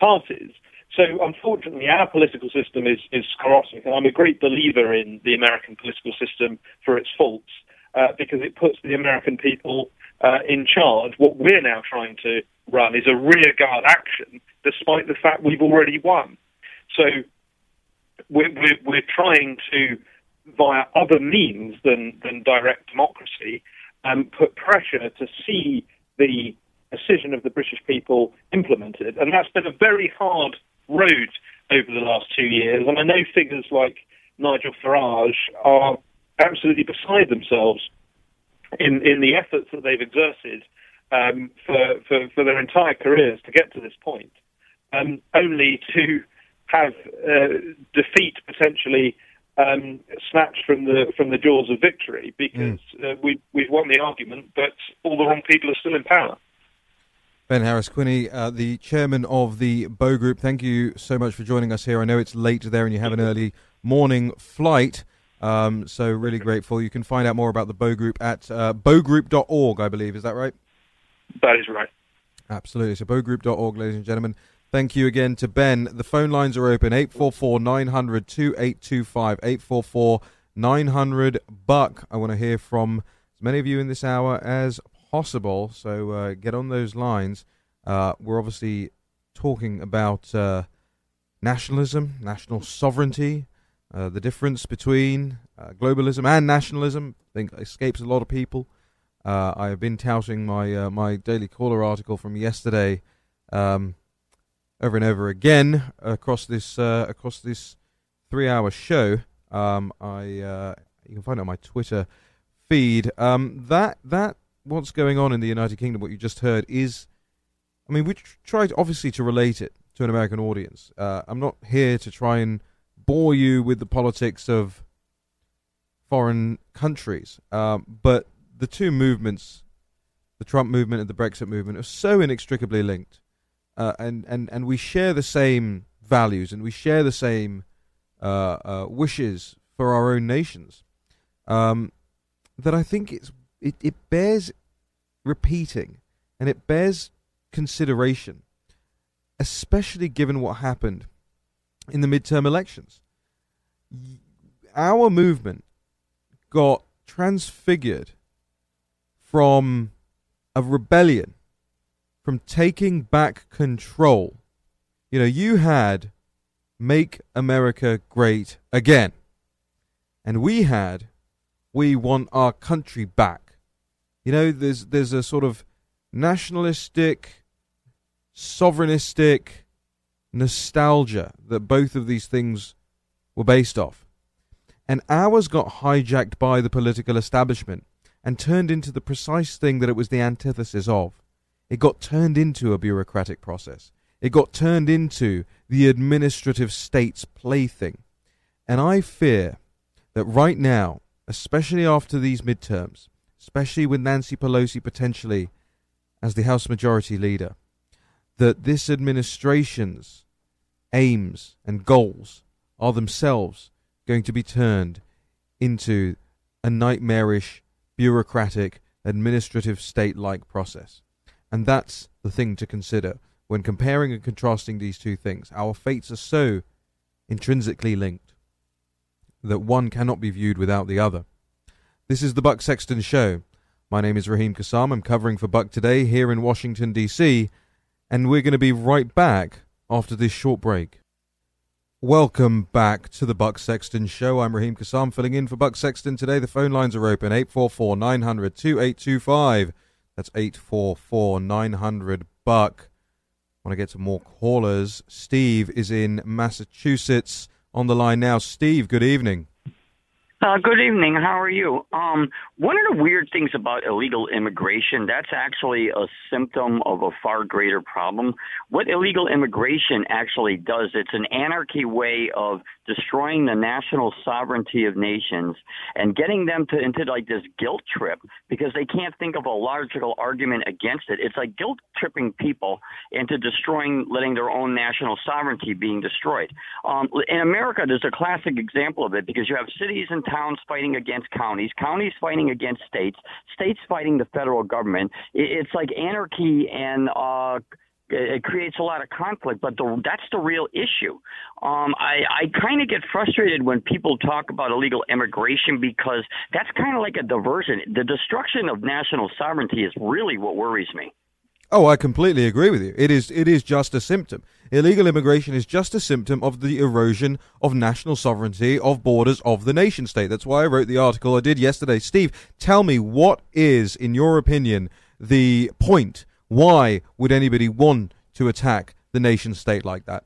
parties. So unfortunately, our political system is, is sclerotic, and I'm a great believer in the American political system for its faults, uh, because it puts the American people uh, in charge. What we're now trying to run is a rearguard action, despite the fact we've already won. So we're, we're, we're trying to via other means than, than direct democracy, um, put pressure to see the decision of the British people implemented. And that's been a very hard road over the last two years. And I know figures like Nigel Farage are absolutely beside themselves in, in the efforts that they've exerted um, for, for, for, their entire careers to get to this point, um, only to have uh, defeat potentially um, snatched from the from the jaws of victory because mm. uh, we we've won the argument, but all the wrong people are still in power. Ben Harris Quinney, uh, the chairman of the Bow Group, thank you so much for joining us here. I know it's late there and you have an early morning flight, um, so really grateful. You can find out more about the Bow Group at uh, bowgroup.org, I believe. Is that right? That is right. Absolutely. So bowgroup.org, ladies and gentlemen. Thank you again to Ben. The phone lines are open 844 900 2825. 844 900 Buck. I want to hear from as many of you in this hour as possible. So uh, get on those lines. Uh, we're obviously talking about uh, nationalism, national sovereignty, uh, the difference between uh, globalism and nationalism. I think escapes a lot of people. Uh, I have been touting my my Daily Caller article from yesterday. Um, over and over again across this uh, across this three hour show. Um, I uh, you can find it on my Twitter feed. Um, that that what's going on in the United Kingdom, what you just heard is, I mean, we tr- tried obviously to relate it to an American audience. Uh, I'm not here to try and bore you with the politics of foreign countries, um, but the two movements, the Trump movement and the Brexit movement, are so inextricably linked uh, and and and we share the same values and we share the same uh, uh, wishes for our own nations. Um, that I think it's it, it bears repeating and it bears consideration, especially given what happened in the midterm elections. Our movement got transfigured from a rebellion from taking back control. You know, you had Make America Great Again. And we had We Want Our Country Back. You know, there's there's a sort of nationalistic, sovereignistic nostalgia that both of these things were based off. And ours got hijacked by the political establishment and turned into the precise thing that it was the antithesis of. It got turned into a bureaucratic process. It got turned into the administrative state's plaything. And I fear that right now, especially after these midterms, especially with Nancy Pelosi potentially as the House Majority Leader, that this administration's aims and goals are themselves going to be turned into a nightmarish, bureaucratic, administrative state like process. And that's the thing to consider when comparing and contrasting these two things. Our fates are so intrinsically linked that one cannot be viewed without the other. This is the Buck Sexton Show. My name is Raheem Kassam. I'm covering for Buck today here in Washington, D.C., and we're going to be right back after this short break. Welcome back to the Buck Sexton Show. I'm Raheem Kassam filling in for Buck Sexton today. The phone lines are open 844 900 2825. That's 844 900 Buck. Want to get some more callers. Steve is in Massachusetts on the line now. Steve, good evening. Uh, good evening. How are you? Um, one of the weird things about illegal immigration, that's actually a symptom of a far greater problem. What illegal immigration actually does, it's an anarchy way of destroying the national sovereignty of nations and getting them to into like this guilt trip because they can't think of a logical argument against it. It's like guilt tripping people into destroying, letting their own national sovereignty being destroyed. Um, in America, there's a classic example of it because you have cities and towns fighting against counties, counties fighting against states, states fighting the federal government. It's like anarchy and uh, it creates a lot of conflict, but the, that's the real issue. Um, I, I kind of get frustrated when people talk about illegal immigration because that's kind of like a diversion. The destruction of national sovereignty is really what worries me. Oh, I completely agree with you. It is it is just a symptom. Illegal immigration is just a symptom of the erosion of national sovereignty, of borders, of the nation state. That's why I wrote the article I did yesterday. Steve, tell me what is, in your opinion, the point? Why would anybody want to attack the nation state like that?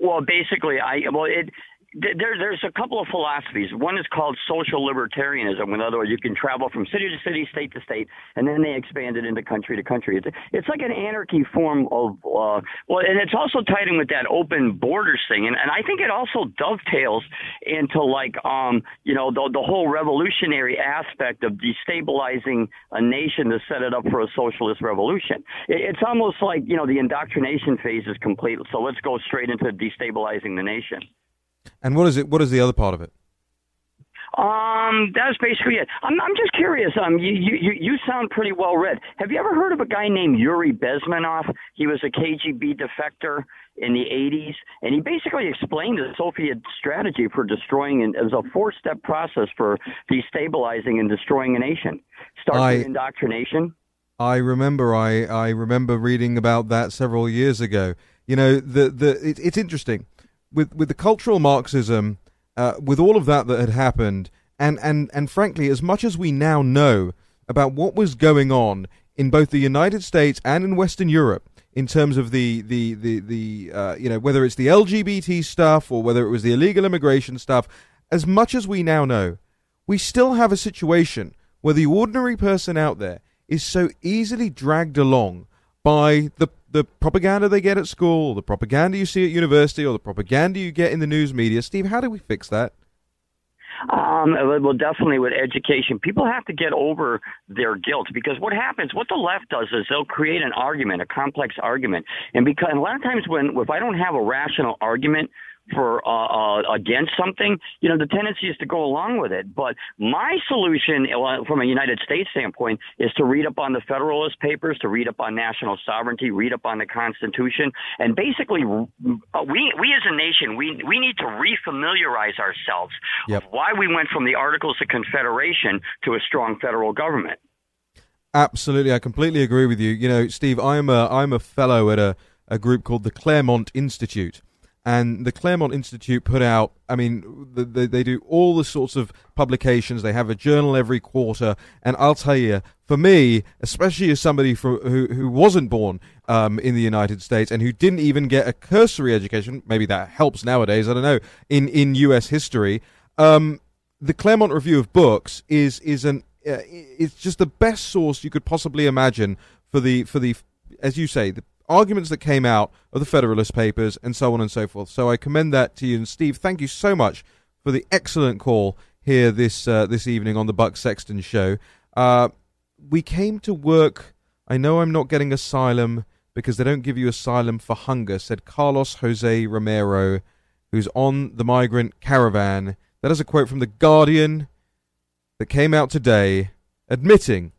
Well, basically, I well it there, there's a couple of philosophies. One is called social libertarianism. In other words, you can travel from city to city, state to state, and then they expand it into country to country. It's, it's like an anarchy form of, uh, well, and it's also tied in with that open borders thing. And, and I think it also dovetails into like, um, you know, the, the whole revolutionary aspect of destabilizing a nation to set it up for a socialist revolution. It, it's almost like, you know, the indoctrination phase is complete. So let's go straight into destabilizing the nation. And what is it? What is the other part of it? Um, that's basically it. I'm, I'm just curious. Um, you, you, you sound pretty well read. Have you ever heard of a guy named Yuri Bezmenov? He was a KGB defector in the 80s, and he basically explained the Soviet strategy for destroying, and as a four-step process for destabilizing and destroying a nation. Start I, with indoctrination. I remember. I I remember reading about that several years ago. You know, the the it, it's interesting with with the cultural Marxism, uh, with all of that that had happened, and and and frankly, as much as we now know about what was going on in both the United States and in Western Europe in terms of the the the the uh, you know whether it's the LGBT stuff or whether it was the illegal immigration stuff, as much as we now know, we still have a situation where the ordinary person out there is so easily dragged along by the the propaganda they get at school, the propaganda you see at university, or the propaganda you get in the news media. Steve, how do we fix that? Um, well, definitely with education, people have to get over their guilt because what happens, what the left does is they'll create an argument, a complex argument, and because and a lot of times when if I don't have a rational argument for uh, uh, against something, you know, the tendency is to go along with it. But my solution, uh, from a United States standpoint, is to read up on the Federalist Papers, to read up on national sovereignty, read up on the Constitution, and basically, uh, we we as a nation, we we need to refamiliarize ourselves yep. why we went from the Articles of Confederation to a strong federal government. Absolutely, I completely agree with you. You know, Steve, I'm a I'm a fellow at a a group called the Claremont Institute and the Claremont Institute put out. I mean, they, they do all the sorts of publications. They have a journal every quarter, and I'll tell you, for me, especially as somebody who who wasn't born um, in the United States and who didn't even get a cursory education, maybe that helps nowadays. I don't know in in U.S. history. Um, the Claremont Review of Books is is an uh, it's just the best source you could possibly imagine for the for the as you say the arguments that came out of the Federalist Papers, and so on and so forth. So I commend that to you. And Steve, thank you so much for the excellent call here this uh, this evening on the Buck Sexton Show. Uh, we came to work. I know I'm not getting asylum because they don't give you asylum for hunger, said Carlos Jose Romero, who's on the migrant caravan. That is a quote from The Guardian that came out today admitting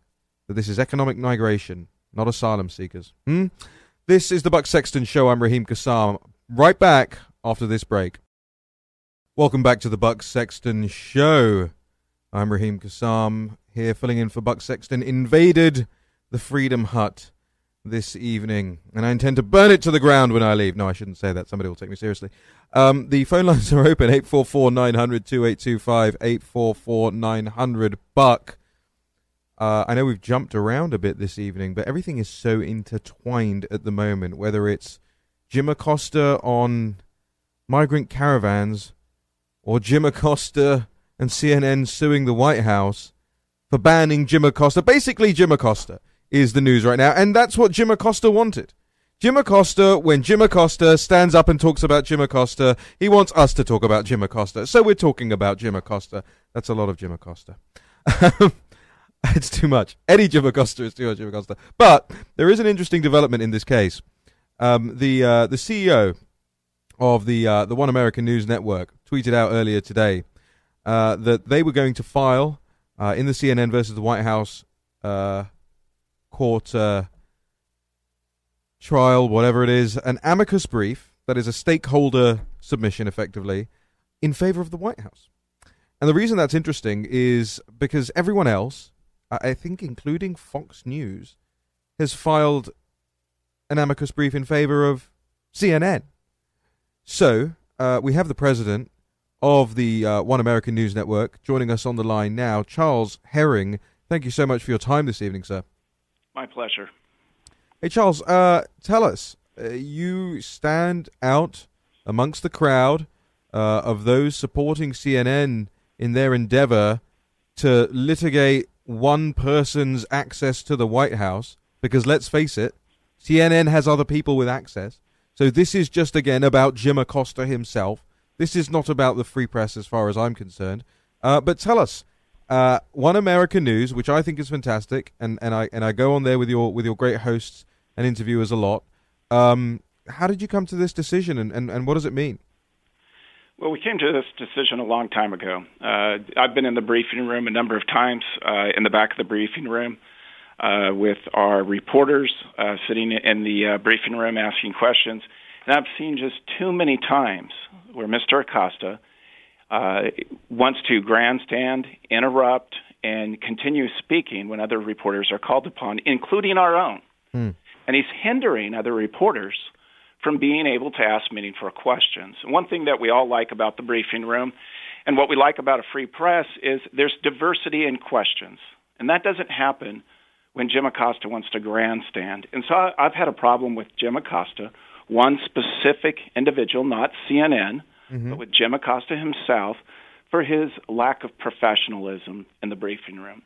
that this is economic migration, not asylum seekers. Hmm? This is the Buck Sexton Show. I'm Raheem Kassam. Right back after this break. Welcome back to the Buck Sexton Show. I'm Raheem Kassam here filling in for Buck Sexton. Invaded the Freedom Hut this evening, and I intend to burn it to the ground when I leave. No, I shouldn't say that. Somebody will take me seriously. Um, the phone lines are open 844 900 2825 844 900 Buck. Uh, I know we've jumped around a bit this evening, but everything is so intertwined at the moment, whether it's Jim Acosta on migrant caravans or Jim Acosta and CNN suing the White House for banning Jim Acosta. Basically, Jim Acosta is the news right now, and that's what Jim Acosta wanted. Jim Acosta, when Jim Acosta stands up and talks about Jim Acosta, he wants us to talk about Jim Acosta. So we're talking about Jim Acosta. That's a lot of Jim Acosta. it's too much. Any Jim Acosta is too much Jim Acosta. But there is an interesting development in this case. Um, the uh, the CEO of the uh, the One America News Network tweeted out earlier today uh, that they were going to file uh, in the CNN versus the White House uh, court uh, trial, whatever it is, an amicus brief that is a stakeholder submission, effectively, in favor of the White House. And the reason that's interesting is because everyone else, I think, including Fox News, has filed an amicus brief in favor of CNN. So uh, we have the president of the uh, One America News Network joining us on the line now, Charles Herring. Thank you so much for your time this evening, sir. My pleasure. Hey, Charles, uh, tell us. Uh, you stand out amongst the crowd uh, of those supporting CNN in their endeavor to litigate one person's access to the White House, because let's face it, CNN has other people with access. So this is just again about Jim Acosta himself. This is not about the free press, as far as I'm concerned. Uh, but tell us, uh, One America News, which I think is fantastic, and, and I and I go on there with your with your great hosts and interviewers a lot. Um, how did you come to this decision, and, and, and what does it mean? Well, we came to this decision a long time ago. Uh, I've been in the briefing room a number of times, uh, in the back of the briefing room, uh, with our reporters uh, sitting in the uh, briefing room asking questions. And I've seen just too many times where Mr. Acosta uh, wants to grandstand, interrupt, and continue speaking when other reporters are called upon, including our own. Hmm. And he's hindering other reporters from being able to ask meaningful questions. One thing that we all like about the briefing room and what we like about a free press is there's diversity in questions. And that doesn't happen when Jim Acosta wants to grandstand. And so I've had a problem with Jim Acosta, one specific individual, not CNN, Mm-hmm. but with Jim Acosta himself, for his lack of professionalism in the briefing room.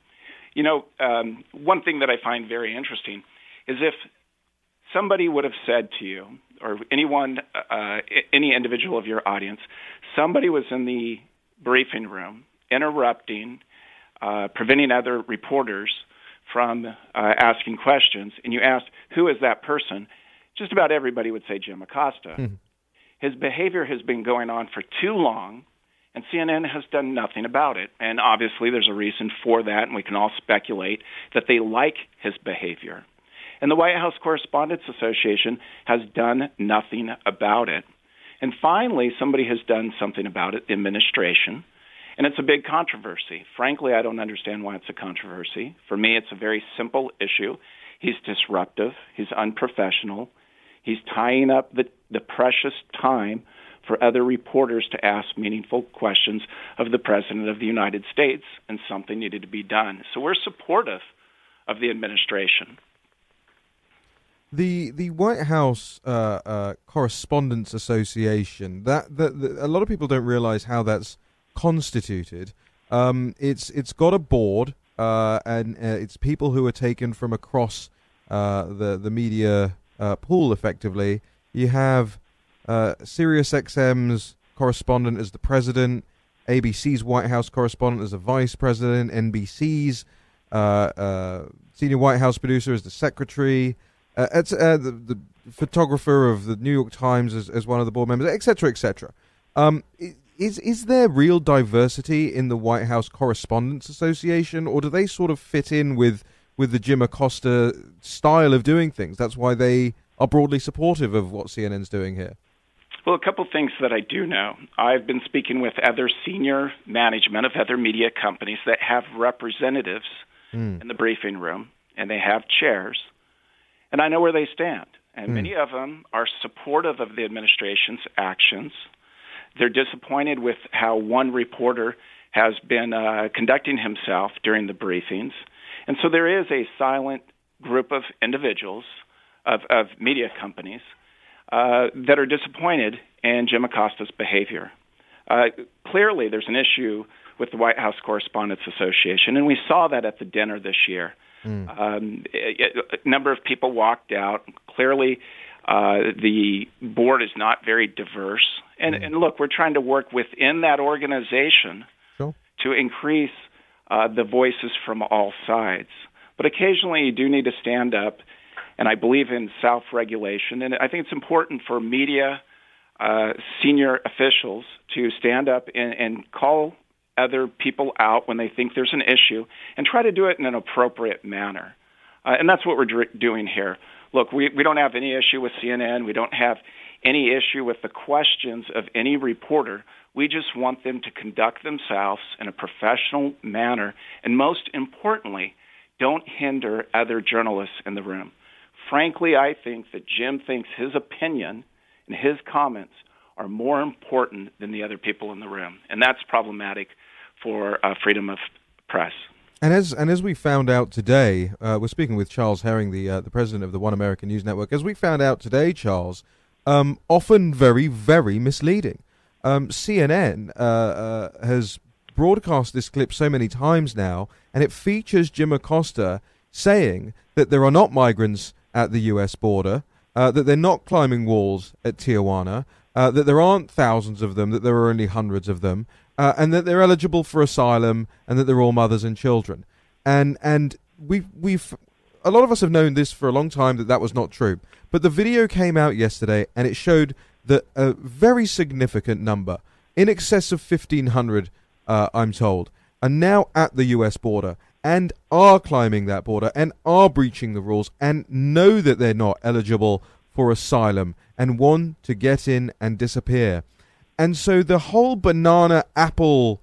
You know, um, one thing that I find very interesting is if somebody would have said to you, or anyone, uh, any individual of your audience, somebody was in the briefing room interrupting, uh, preventing other reporters from uh, asking questions, and you asked, who is that person? Just about everybody would say Jim Acosta. Mhm. His behavior has been going on for too long, and CNN has done nothing about it. And obviously, there's a reason for that, and we can all speculate that they like his behavior. And the White House Correspondents Association has done nothing about it. And finally, somebody has done something about it, the administration. And it's a big controversy. Frankly, I don't understand why it's a controversy. For me, it's a very simple issue. He's disruptive, he's unprofessional, he's tying up the, the precious time for other reporters to ask meaningful questions of the President of the United States, and something needed to be done. So we're supportive of the administration. The the White House uh, uh, Correspondents Association that, that, that a lot of people don't realize how that's constituted. Um, it's it's got a board uh, and uh, it's people who are taken from across uh, the the media uh, pool. Effectively, you have uh, Sirius XM's correspondent as the president, ABC's White House correspondent as the vice president, NBC's senior White House producer as the secretary. Uh, it's, uh, the, the photographer of the New York Times as, as one of the board members, etc., etc. Um, is is there real diversity in the White House Correspondents Association, or do they sort of fit in with with the Jim Acosta style of doing things? That's why they are broadly supportive of what CNN's doing here. Well, a couple things that I do know. I've been speaking with other senior management of other media companies that have representatives mm. in the briefing room, and they have chairs, and I know where they stand. And Mm. many of them are supportive of the administration's actions. They're disappointed with how one reporter has been uh, conducting himself during the briefings. And so there is a silent group of individuals, of, of media companies, uh, that are disappointed in Jim Acosta's behavior. Uh, clearly, there's an issue with the White House Correspondents Association, and we saw that at the dinner this year. Um, a, number of people walked out. Clearly, uh, the board is not very diverse. And, and look, we're trying to work within that organization to increase uh, the voices from all sides. But occasionally, you do need to stand up, and I believe in self regulation. And I think it's important for media uh, senior officials to stand up and, and call other people out when they think there's an issue and try to do it in an appropriate manner. Uh, and that's what we're doing here. Look, we, we don't have any issue with CNN. We don't have any issue with the questions of any reporter. We just want them to conduct themselves in a professional manner. And most importantly, don't hinder other journalists in the room. Frankly, I think that Jim thinks his opinion and his comments are more important than the other people in the room. And that's problematic for uh, freedom of press. And as and as we found out today, uh, we're speaking with Charles Herring, the uh, the president of the One America News Network. As we found out today, Charles, um, often very very misleading. Um, CNN uh, uh, has broadcast this clip so many times now, and it features Jim Acosta saying that there are not migrants at the U.S. border, uh, that they're not climbing walls at Tijuana, that there aren't thousands of them, that there are only hundreds of them, uh, and that they're eligible for asylum, and that they're all mothers and children. And and we we've a lot of us have known this for a long time that that was not true. But the video came out yesterday, and it showed that a very significant number, in excess of fifteen hundred, uh, I'm told, are now at the U.S. border and are climbing that border and are breaching the rules and know that they're not eligible for asylum and want to get in and disappear. And so the whole banana apple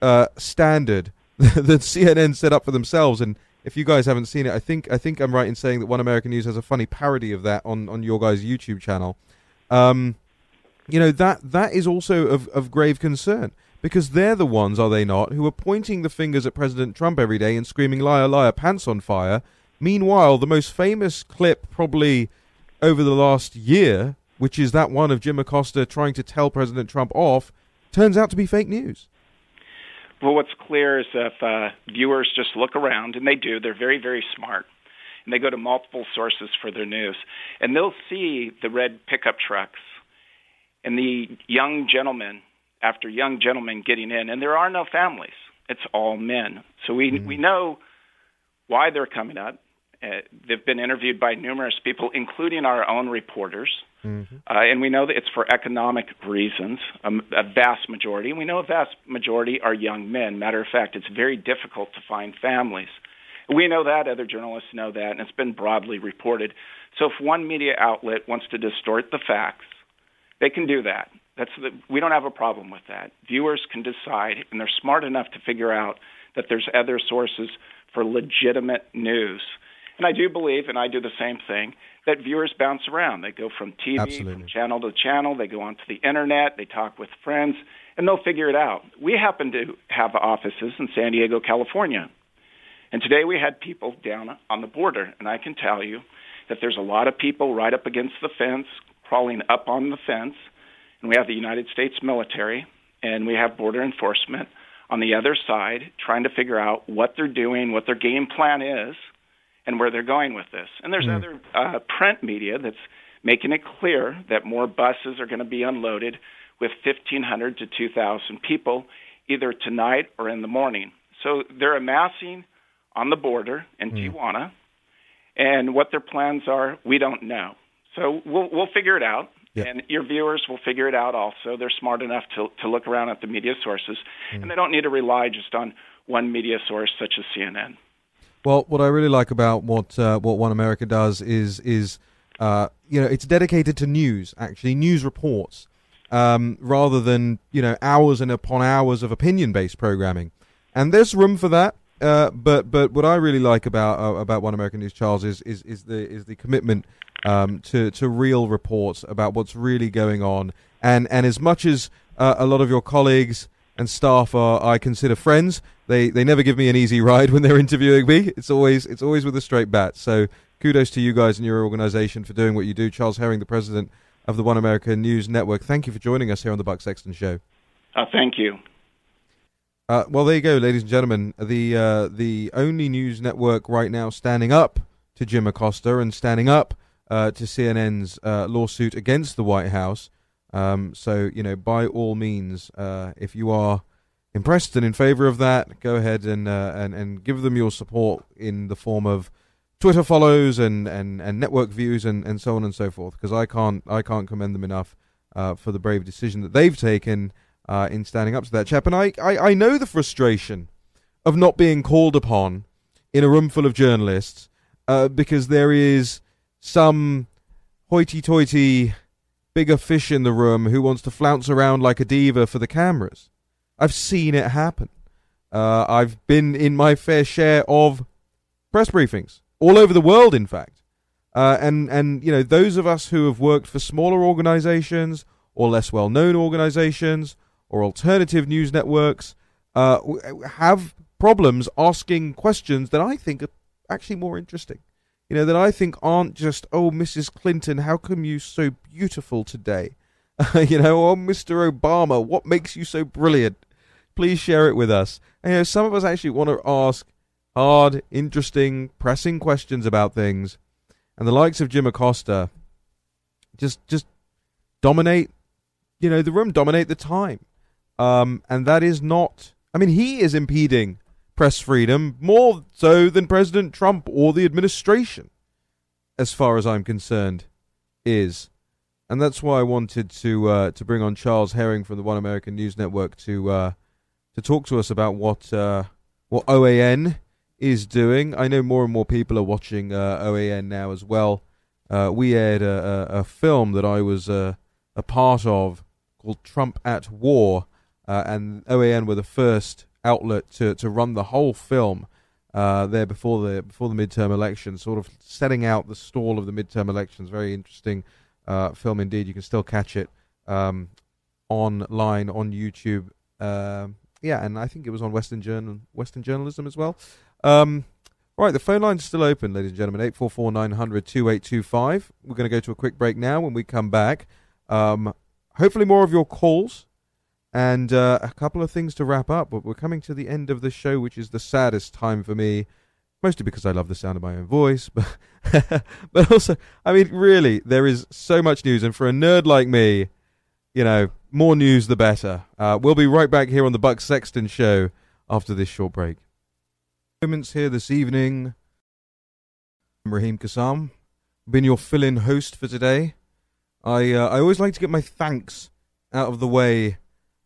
uh, standard that CNN set up for themselves, and if you guys haven't seen it, I think I think I'm right in saying that One America News has a funny parody of that on, on your guys' YouTube channel. Um, you know that that is also of, of grave concern because they're the ones, are they not, who are pointing the fingers at President Trump every day and screaming "liar, liar, pants on fire." Meanwhile, the most famous clip probably over the last year, which is that one of Jim Acosta trying to tell President Trump off, turns out to be fake news. Well, what's clear is if uh, viewers just look around, and they do, they're very, very smart, and they go to multiple sources for their news, and they'll see the red pickup trucks and the young gentlemen after young gentlemen getting in, and there are no families. It's all men. So we we know why they're coming up. Uh, they've been interviewed by numerous people, including our own reporters. Mm-hmm. Uh, and we know that it's for economic reasons, um, a vast majority. And we know a vast majority are young men. Matter of fact, it's very difficult to find families. We know that, other journalists know that, and it's been broadly reported. So if one media outlet wants to distort the facts, they can do that. That's the, we don't have a problem with that. Viewers can decide, and they're smart enough to figure out that there's other sources for legitimate news. And I do believe, and I do the same thing, that viewers bounce around. They go from TV, Absolutely. from channel to channel. They go onto the internet. They talk with friends, and they'll figure it out. We happen to have offices in San Diego, California. And today we had people down on the border, and I can tell you that there's a lot of people right up against the fence, crawling up on the fence, and we have the United States military, and we have border enforcement on the other side trying to figure out what they're doing, what their game plan is, and where they're going with this. And there's Mm. other uh, print media that's making it clear that more buses are going to be unloaded with 1,500 to 2,000 people either tonight or in the morning. So they're amassing on the border in Tijuana, and what their plans are, we don't know. So we'll we'll figure it out. Yeah. And your viewers will figure it out also. They're smart enough to, to look around at the media sources, and they don't need to rely just on one media source such as CNN. Well, what I really like about what uh, what One America does is is uh, you know it's dedicated to news, actually news reports, um, rather than you know hours and upon hours of opinion based programming, and there's room for that. Uh, but but what I really like about uh, about One America News, Charles, is is, is the is the commitment um, to to real reports about what's really going on, and and as much as uh, a lot of your colleagues and staff are I consider friends. They they never give me an easy ride when they're interviewing me. It's always it's always with a straight bat. So kudos to you guys and your organization for doing what you do. Charles Herring, the president of the One America News Network. Thank you for joining us here on the Buck Sexton Show. Uh, thank you. Uh, well, there you go, ladies and gentlemen. The uh, the only news network right now standing up to Jim Acosta and standing up uh, to CNN's uh, lawsuit against the White House. Um, so, you know, by all means, uh, if you are impressed and in favor of that, go ahead and uh, and and give them your support in the form of Twitter follows and, and, and network views and, and so on and so forth. Because I can't I can't commend them enough uh, for the brave decision that they've taken uh, in standing up to that chap. And I, I I know the frustration of not being called upon in a room full of journalists uh, because there is some hoity-toity bigger fish in the room who wants to flounce around like a diva for the cameras. I've seen it happen. Uh, I've been in my fair share of press briefings all over the world, in fact. Uh, and and you know those of us who have worked for smaller organizations or less well-known organizations or alternative news networks uh, have problems asking questions that I think are actually more interesting. You know that I think aren't just oh Mrs. Clinton, how come you so beautiful today? you know, oh Mr. Obama, what makes you so brilliant? Please share it with us. And, you know, some of us actually want to ask hard, interesting, pressing questions about things, and the likes of Jim Acosta just just dominate. You know, the room dominate the time, um, and that is not. I mean, he is impeding press freedom more so than President Trump or the administration, as far as I'm concerned, is. And that's why I wanted to uh, to bring on Charles Herring from the One America News Network to uh, to talk to us about what uh, what OAN is doing. I know more and more people are watching uh, OAN now as well. Uh, we aired a, a, a, film that I was uh, a part of called Trump at War, and OAN were the first outlet to, to run the whole film uh, there before the before the midterm elections, sort of setting out the stall of the midterm elections. Very interesting uh, film indeed. You can still catch it um, online on YouTube. Um, yeah, and I think it was on Western Journal, Western Journalism as well. Um, right, the phone line's still open, ladies and gentlemen. 844 900 2825. We're going to go to a quick break now. When we come back, um, hopefully more of your calls and uh, a couple of things to wrap up. But we're coming to the end of the show, which is the saddest time for me, mostly because I love the sound of my own voice, but but also, I mean, really, there is so much news, and for a nerd like me, you know, more news the better. Uh, we'll be right back here on the Buck Sexton Show after this short break. Moments here this evening. I'm Raheem Kassam, been your fill-in host for today. I uh, I always like to get my thanks out of the way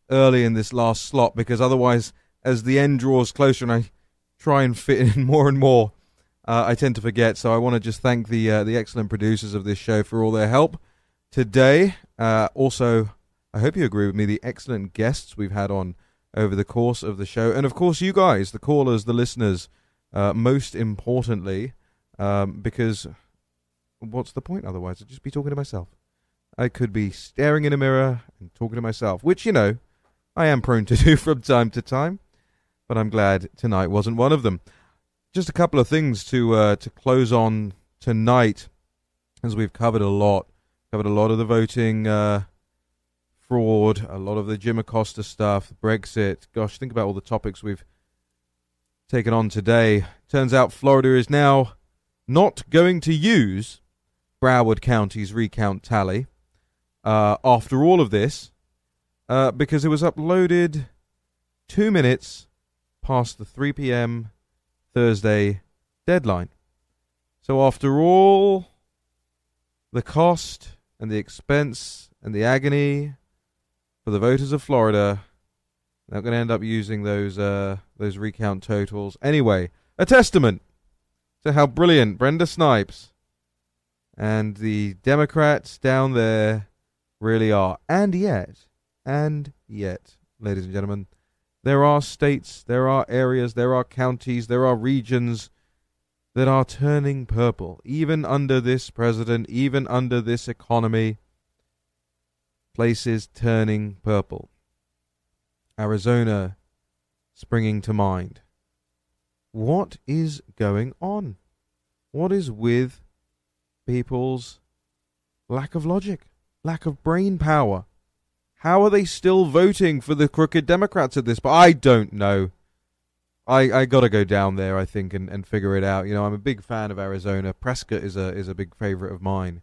early in this last slot because otherwise, as the end draws closer and I try and fit in more and more, uh, I tend to forget. So I want to just thank the uh, the excellent producers of this show for all their help today. Uh, also, I hope you agree with me. The excellent guests we've had on over the course of the show, and of course, you guys, the callers, the listeners. Uh, most importantly, um, because what's the point otherwise? I'd just be talking to myself. I could be staring in a mirror and talking to myself, which you know I am prone to do from time to time, but I'm glad tonight wasn't one of them. Just a couple of things to uh, to close on tonight, as we've covered a lot, covered a lot of the voting uh, fraud, a lot of the Jim Acosta stuff, Brexit. Gosh, think about all the topics we've taken on today. Turns out Florida is now not going to use Broward County's recount tally uh, after all of this uh, because it was uploaded two minutes past the 3 p.m. Thursday deadline. So, after all the cost and the expense and the agony for the voters of Florida, they're going to end up using those uh, those recount totals anyway. A testament to how brilliant Brenda Snipes and the Democrats down there really are. And yet, and yet, ladies and gentlemen, there are states, there are areas, there are counties, there are regions that are turning purple, even under this president, even under this economy. Places turning purple. Arizona springing to mind. What is going on? What is with people's lack of logic, lack of brain power? How are they still voting for the crooked Democrats at this? But I don't know. I, I got to go down there, I think, and, and figure it out. You know, I'm a big fan of Arizona. Prescott is a is a big favorite of mine.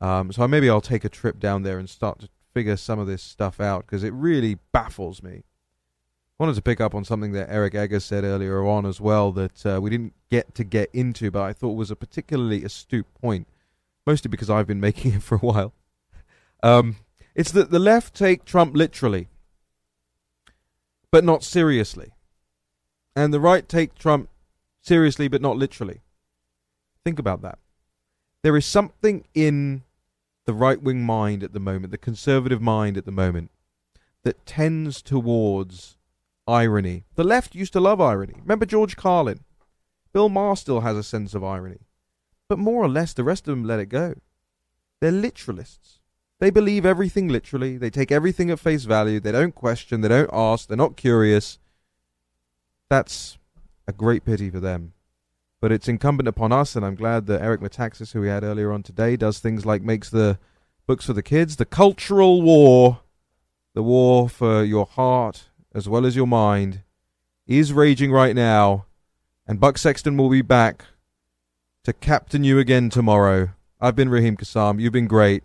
Um, so maybe I'll take a trip down there and start to figure some of this stuff out because it really baffles me. I wanted to pick up on something that Eric Eggers said earlier on as well that uh, we didn't get to get into, but I thought was a particularly astute point, mostly because I've been making it for a while. Um, it's that the left take Trump literally, but not seriously and the right take Trump seriously but not literally. Think about that. There is something in the right wing mind at the moment, the conservative mind at the moment, that tends towards irony. The left used to love irony. Remember George Carlin? Bill Maher still has a sense of irony. But more or less, the rest of them let it go. They're literalists. They believe everything literally. They take everything at face value. They don't question. They don't ask. They're not curious. That's a great pity for them. But it's incumbent upon us, and I'm glad that Eric Metaxas, who we had earlier on today, does things like makes the books for the kids. The cultural war, the war for your heart as well as your mind, is raging right now, and Buck Sexton will be back to captain you again tomorrow. I've been Raheem Kassam. You've been great.